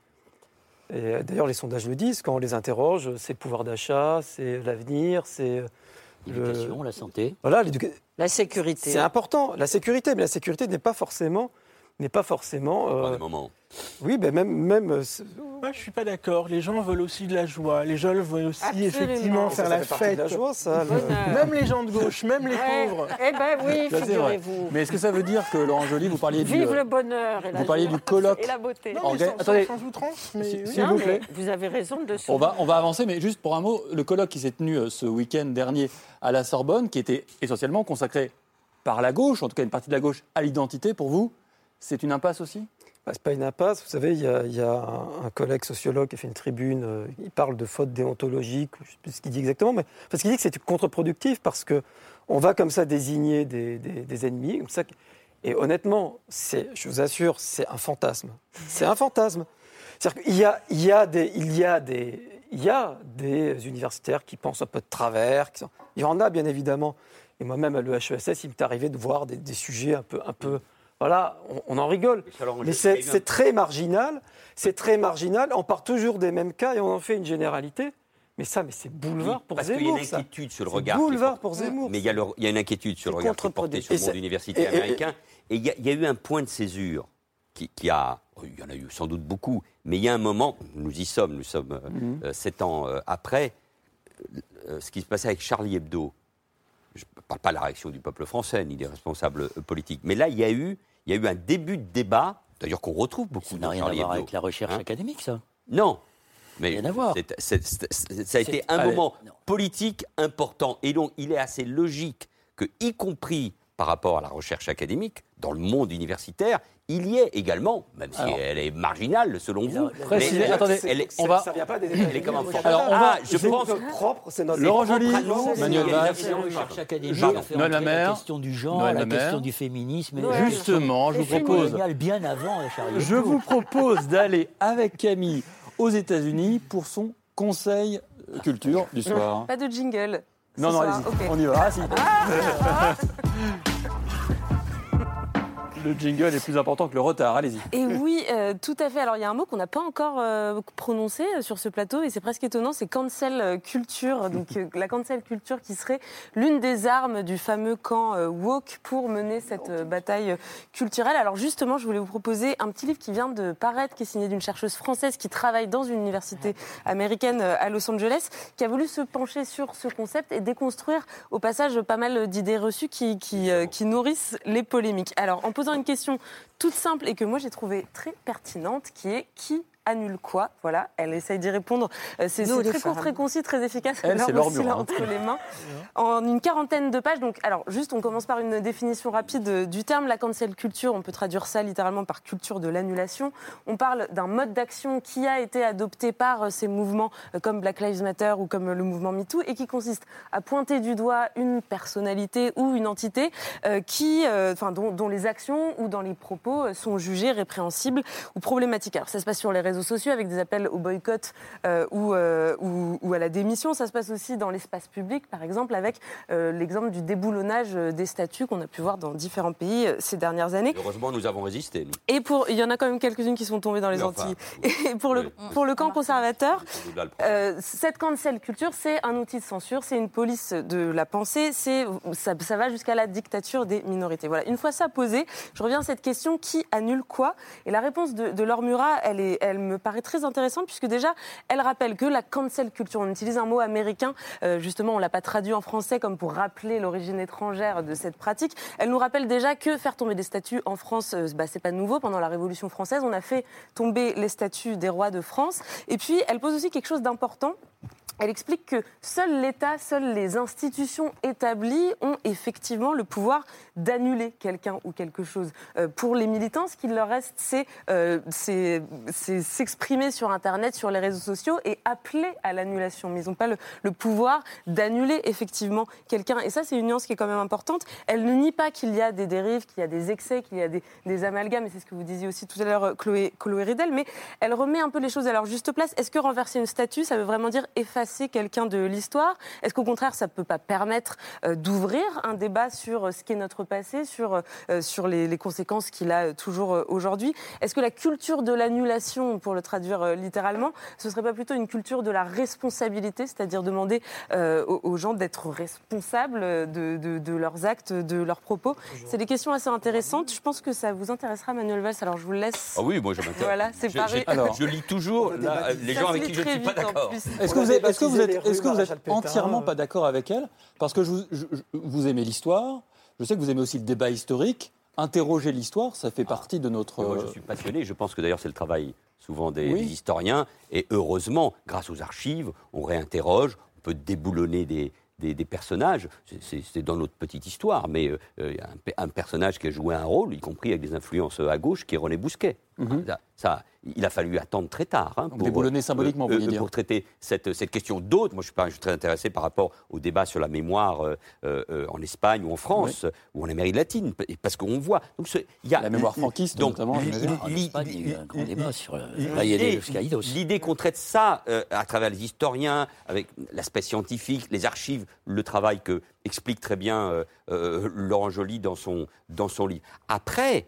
Et euh, d'ailleurs, les sondages le disent, quand on les interroge, c'est le pouvoir d'achat, c'est l'avenir, c'est... le- L'éducation, la santé. Voilà, l'éducation. La sécurité. C'est important, la sécurité, mais la sécurité n'est pas forcément, n'est pas forcément. euh, Par des moments. oui, ben même, même. euh, Moi, je suis pas d'accord. Les gens veulent aussi de la joie. Les gens veulent aussi Absolument. effectivement ça, faire ça la fait fête. de la joie, ça. le-. Même les gens de gauche, même les Ouais. pauvres. Eh ben oui, Ça, c'est vrai. figurez-vous. Mais est-ce que ça veut dire que Laurent Joly, vous parliez du, Vive euh, le bonheur et la vous parliez joie. du colloque Et la beauté. Non, mais sans, sans- attendez. sans outrance, mais Si- s'il Non, vous plaît. vous avez raison de le On va, on va avancer, mais juste pour un mot, le colloque qui s'est tenu euh, ce week-end dernier à la Sorbonne, qui était essentiellement consacré par la gauche, en tout cas une partie de la gauche, à l'identité, pour vous, c'est une impasse aussi? Bah, c'est pas une impasse. Vous savez, il y a, un, collègue sociologue qui a fait une tribune. euh, il parle de faute déontologique. Je ne sais plus ce qu'il dit exactement, mais parce qu'il dit que c'est contre-productif parce que on va comme ça désigner des, ennemis. Et honnêtement, je vous assure, c'est un fantasme. C'est un fantasme. C'est-à-dire qu'il y a, il y des, universitaires qui pensent un peu de travers. il y en a bien évidemment. Et moi-même à l'EHESS, il m'est arrivé de voir des, des sujets un peu, un peu. Voilà, on, on en rigole. Mais c'est très marginal, c'est très marginal. On part toujours des mêmes cas et on en fait une généralité. Mais ça, mais c'est boulevard pour parce qu'il y a Zemmour. une ça. inquiétude sur le regard. boulevard pour Zemmour. Mais il y, a le- il y a une inquiétude sur le regard qui est porté sur le monde universitaire américain. Et il y, a- il y a eu un point de césure qui, qui a. oh, Il y en a eu sans doute beaucoup, mais il y a un moment, nous y sommes, nous sommes euh, Mhm. euh, sept ans euh, après, euh, ce qui se passait avec Charlie Hebdo. Je ne parle pas de la réaction du peuple français ni des responsables politiques, mais là, il y a eu, il y a eu un début de débat, d'ailleurs qu'on retrouve beaucoup Ça n'a dans rien à voir avec la recherche Hein académique, ça. Non. Mais Rien à voir. ça a été un moment politique important. Et donc, il est assez logique que, y compris par rapport à la recherche académique, dans le monde universitaire, il y ait également, même si Alors. elle est marginale selon vous, précisez- elle- attendez, elle est- on va- Ça vient pas des elle est comme un fort- Alors, on Ah, va- je C'est pense. notre propre, c'est notre Laurent Joly, Manuel La Noël Lamère, la question du genre, Noël la question du féminisme. Justement, je vous propose, bien avant je vous propose d'aller avec Camille aux États-Unis pour son conseil culture du soir. Pas de jingle. Non, non, allez-y, Ok. on y va. Ah, si. Le jingle est plus important que le retard, allez-y. Et oui, euh, tout à fait. Alors il y a un mot qu'on n'a pas encore euh, prononcé euh, sur ce plateau et c'est presque étonnant, c'est cancel culture. Donc la cancel culture qui serait l'une des armes du fameux camp woke pour mener cette bataille culturelle. Alors justement, je voulais vous proposer un petit livre qui vient de paraître, qui est signé d'une chercheuse française qui travaille dans une université américaine à Los Angeles, qui a voulu se pencher sur ce concept et déconstruire au passage pas mal d'idées reçues qui, qui nourrissent les polémiques. Alors en posant une question toute simple et que moi j'ai trouvée très pertinente, qui est qui annule quoi Voilà, elle essaye d'y répondre. Euh, C'est très court, très concis, très efficace. Elle, c'est hein. entre les mains. En une quarantaine de pages. Donc, alors, juste, on commence par une définition rapide euh, du terme. La cancel culture, on peut traduire ça littéralement par culture de l'annulation. On parle d'un mode d'action qui a été adopté par euh, ces mouvements comme Black Lives Matter ou comme le mouvement MeToo et qui consiste à pointer du doigt une personnalité ou une entité qui, enfin, dont, dont les actions ou dans les propos sont jugés répréhensibles ou problématiques. Alors, ça se passe sur les réseaux sociaux avec des appels au boycott euh, ou, euh, ou, ou à la démission. Ça se passe aussi dans l'espace public, par exemple, avec euh, l'exemple du déboulonnage des statuts qu'on a pu voir dans différents pays euh, ces dernières années. Heureusement, nous avons résisté. nous. Et pour, il y en a quand même quelques-unes qui sont tombées dans les Mais enfin, Antilles. Et pour le, pour le camp conservateur, euh, cette cancel culture, c'est un outil de censure, c'est une police de la pensée, c'est ça, ça va jusqu'à la dictature des minorités. Voilà. Une fois ça posé, je reviens à cette question qui annule quoi? Et la réponse de, de Laure Murat, elle, est, elle me paraît très intéressante puisque déjà, elle rappelle que la cancel culture, on utilise un mot américain, euh, justement, on l'a pas traduit en français comme pour rappeler l'origine étrangère de cette pratique. Elle nous rappelle déjà que faire tomber des statues en France, euh, bah, c'est pas nouveau. Pendant la Révolution française, on a fait tomber les statues des rois de France. Et puis, elle pose aussi quelque chose d'important. Elle explique que seul l'État, seules les institutions établies ont effectivement le pouvoir d'annuler quelqu'un ou quelque chose. Euh, pour les militants, ce qu'il leur reste, c'est euh, c'est- s'exprimer sur Internet, sur les réseaux sociaux et appeler à l'annulation. Mais ils n'ont pas le, pouvoir d'annuler effectivement quelqu'un. Et ça, c'est une nuance qui est quand même importante. Elle ne nie pas qu'il y a des dérives, qu'il y a des excès, qu'il y a des, des amalgames, et c'est ce que vous disiez aussi tout à l'heure, euh, Chloé, Chloé Ridel, mais elle remet un peu les choses à leur juste place. Est-ce que renverser une statue, ça veut vraiment dire effacer quelqu'un de l'histoire Est-ce qu'au contraire, ça ne peut pas permettre euh, d'ouvrir un débat sur euh, ce qu'est notre passé, sur, euh, sur les, les conséquences qu'il a toujours aujourd'hui? Est-ce que la culture de l'annulation, pour le traduire littéralement, ce serait pas plutôt une culture de la responsabilité, c'est-à-dire demander euh, aux, gens d'être responsables de, de- de leurs actes, de leurs propos? C'est des questions assez intéressantes. Je pense que ça vous intéressera, Manuel Valls. Alors je vous laisse. Ah oui, moi je m'intéresse. Voilà, c'est Je- pareil. je- Alors- je lis toujours là, les gens avec qui je ne suis pas d'accord. Est-ce que On est-ce que vous êtes, est-ce que vous entièrement euh. pas d'accord avec elle Parce que je vous- je- je- vous aimez l'histoire, je sais que vous aimez aussi le débat historique. Interroger l'histoire, ça fait partie de notre. Moi, je suis passionné. Je pense que d'ailleurs, c'est le travail souvent des, Oui. des historiens. Et heureusement, grâce aux archives, on réinterroge, on peut déboulonner des, des- des personnages. C'est- dans notre petite histoire, mais euh, euh, il y a un, un personnage qui a joué un rôle, y compris avec des influences à gauche, qui est René Bousquet. Ça, ça, il a fallu attendre très tard. hein, Donc déboulonner symboliquement, vous voulez dire. Pour traiter cette, cette question d'autres. Moi, je suis, pas, je suis très intéressé par rapport au débat sur la mémoire euh, euh, en Espagne ou en France ou en Amérique latine, parce qu'on voit. Donc, ce- y a La mémoire franquiste, donc, notamment, euh, l'idée- qu'on traite ça euh, à travers les historiens, avec l'aspect scientifique, les archives, le travail que explique très bien euh, euh, Laurent Joly dans son, dans son livre. Après,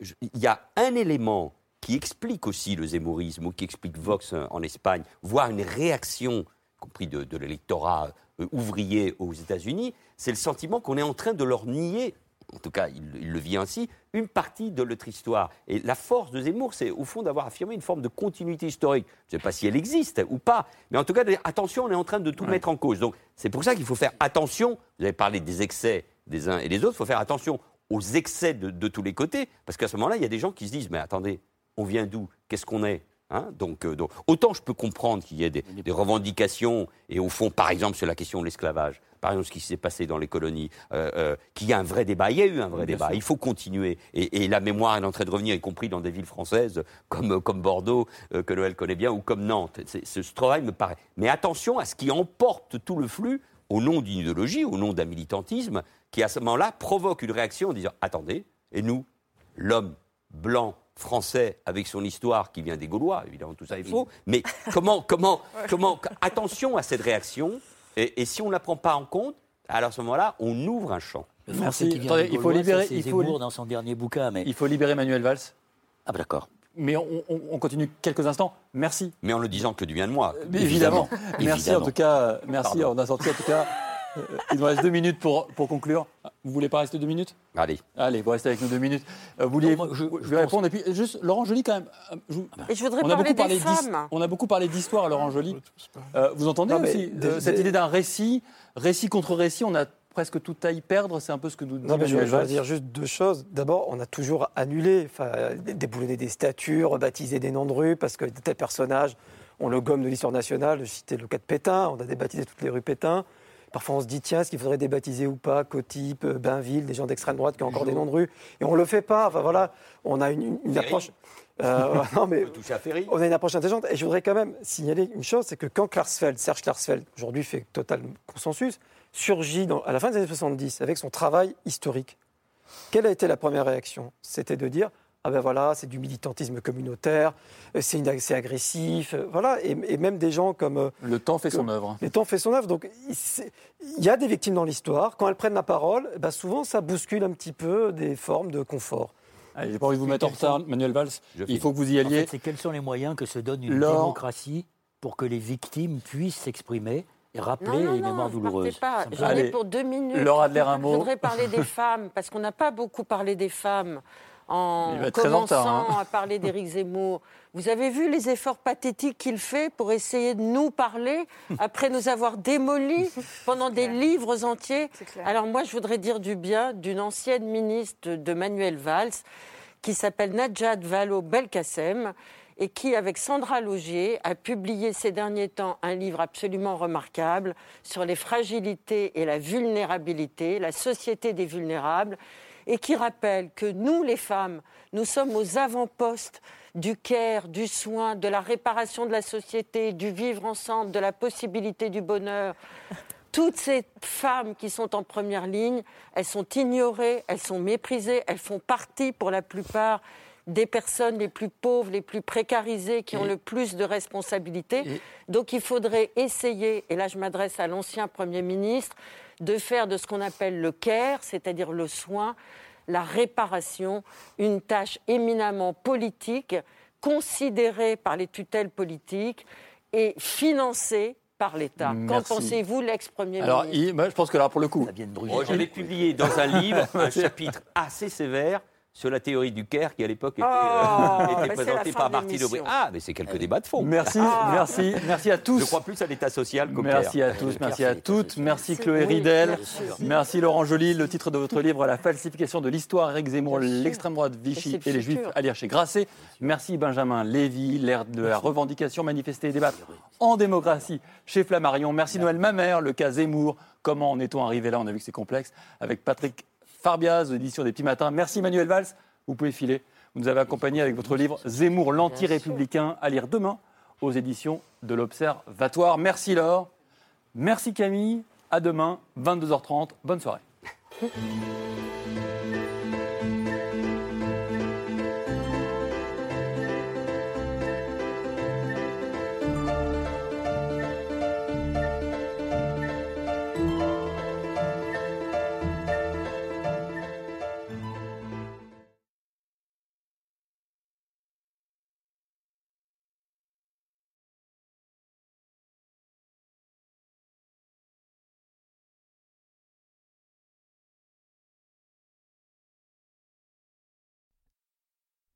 il y a un élément qui explique aussi le zémourisme ou qui explique Vox euh, en Espagne, voire une réaction, y compris de, de l'électorat euh, ouvrier aux États-Unis, c'est le sentiment qu'on est en train de leur nier, en tout cas il, il le vit ainsi, une partie de notre histoire. Et la force de Zemmour, c'est au fond d'avoir affirmé une forme de continuité historique. Je ne sais pas si elle existe ou pas, mais en tout cas, de dire, attention, on est en train de tout mettre en cause. Donc c'est pour ça qu'il faut faire attention. Vous avez parlé des excès des uns et des autres, il faut faire attention aux excès de, de tous les côtés, parce qu'à ce moment-là, il y a des gens qui se disent, mais attendez, on vient d'où? Qu'est-ce qu'on est Hein? Donc, euh, donc, autant je peux comprendre qu'il y ait des, des revendications, et au fond, par exemple, sur la question de l'esclavage, par exemple, ce qui s'est passé dans les colonies, euh, euh, qu'il y a un vrai débat. Il y a eu un vrai débat. Il faut continuer. Et, et la mémoire est en train de revenir, y compris dans des villes françaises comme, comme Bordeaux, que Noël connaît bien, ou comme Nantes. Ce travail me paraît. Mais attention à ce qui emporte tout le flux au nom d'une idéologie, au nom d'un militantisme, qui à ce moment-là provoque une réaction en disant attendez, et nous, l'homme blanc français avec son histoire qui vient des Gaulois, évidemment tout ça est faux, mais comment, comment, comment, attention à cette réaction, et, et si on ne la prend pas en compte, Alors à ce moment-là, on ouvre un champ. Le Merci. Français qui vient Attendez, du il faut libérer- ça, il faut dans son dernier bouquin, mais Il faut libérer Manuel Valls. ah bah d'accord. Mais on, on- on continue quelques instants. Merci. Mais en le disant que du bien de moi. Évidemment. Merci Évidemment. en tout cas. Merci. Pardon. On a sorti en tout cas. Euh, il nous reste deux minutes pour, pour conclure. Vous voulez pas rester deux minutes? Allez. Allez, vous restez avec nous deux minutes. Euh, vous vouliez, Non, moi, je- je, je vais pense- répondre. Et puis, juste, Laurent Joly, quand même. euh, je vous- Et je voudrais on, a parler beaucoup parlé des femmes. on a beaucoup parlé d'histoire, Laurent Joly. Euh, vous entendez Non, aussi euh, cette idée d'un récit, récit contre récit On a presque tout à y perdre. C'est un peu ce que nous dit Non, mais je, vais dire juste deux choses. D'abord, on a toujours annulé, déboulonné des statues, rebaptisé des noms de rues, parce que tel personnage, on le gomme de l'histoire nationale. Je citais le cas de Pétain, on a débaptisé toutes les rues Pétain. Parfois, on se dit, tiens, est-ce qu'il faudrait débaptiser ou pas Cotype, euh, Bainville, des gens d'extrême droite qui ont encore des noms de rues Et on ne le fait pas. Enfin, voilà, on a une, approche. Euh, non, mais On a une approche intelligente. Et je voudrais quand même signaler une chose, c'est que quand Klarsfeld, Serge Klarsfeld, aujourd'hui fait total consensus, surgit dans- à la fin des années 70 avec son travail historique, quelle a été la première réaction? C'était de dire ah ben voilà, c'est du militantisme communautaire, euh, c'est agressif, euh, voilà, et, et même des gens comme euh, Le temps fait son œuvre. le temps fait son œuvre. Donc, il y a des victimes dans l'histoire. Quand elles prennent la parole, eh ben, souvent, ça bouscule un petit peu des formes de confort. Allez, J'ai pas envie de vous mettre en retard, Manuel Valls. Je Il finis. faut que vous y En alliez. fait, c'est quels sont les moyens que se donne une démocratie pour que les victimes puissent s'exprimer et rappeler Non, non, les non, mémoires Ah, douloureuses. pas. J'en ai pour deux minutes. Laure Adler, un mot. Je voudrais parler des femmes, parce qu'on n'a pas beaucoup parlé des femmes en en commençant hein. à parler d'Éric Zemmour. Vous avez vu les efforts pathétiques qu'il fait pour essayer de nous parler après nous avoir démolis pendant des livres entiers? C'est clair. Alors moi, je voudrais dire du bien d'une ancienne ministre de Manuel Valls qui s'appelle Najat Vallaud-Belkacem et qui, avec Sandra Logier, a publié ces derniers temps un livre absolument remarquable sur les fragilités et la vulnérabilité, la société des vulnérables, et qui rappelle que nous, les femmes, nous sommes aux avant-postes du care, du soin, de la réparation de la société, du vivre ensemble, de la possibilité du bonheur. Toutes ces femmes qui sont en première ligne, elles sont ignorées, elles sont méprisées, elles font partie pour la plupart des personnes les plus pauvres, les plus précarisées, qui ont Et- le plus de responsabilités. Et- Donc il faudrait essayer, et là je m'adresse à l'ancien Premier ministre, de faire de ce qu'on appelle le care, c'est-à-dire le soin, la réparation, une tâche éminemment politique, considérée par les tutelles politiques et financée par l'État. Qu'en pensez-vous, l'ex-premier Alors, ministre? il- moi, je pense que là, pour le coup, Ça vient de brûler. Oh, J'avais publié dans un livre un chapitre assez sévère sur la théorie du Caire qui à l'époque était, Oh, euh, était c'est la présenté fin par de Martine. Aubry. Ah, mais c'est quelques débats de fond. merci, merci, merci à tous. Je crois plus à l'état social qu'au Merci Caire. à tous, Le merci à toutes. Merci. Chloé Oui, Ridel. Merci Laurent Joly. Le titre de votre livre, La falsification de l'histoire, Eric Zemmour, l'extrême droite, Vichy Et les Juifs, à lire chez Grasset. Merci Benjamin Lévy, l'ère de la revendication, manifester et débattre en démocratie chez Flammarion. Merci Noël Mamère, le cas Zemmour. Comment en est-on arrivé là? On a vu que c'est complexe. Avec Patrick Farbiaz, édition des Petits Matins. Merci Manuel Valls. Vous pouvez filer. Vous nous avez accompagné avec votre livre Zemmour, l'anti-républicain, à lire demain aux éditions de l'Observatoire. Merci Laure. Merci Camille. À demain, 22h30. Bonne soirée.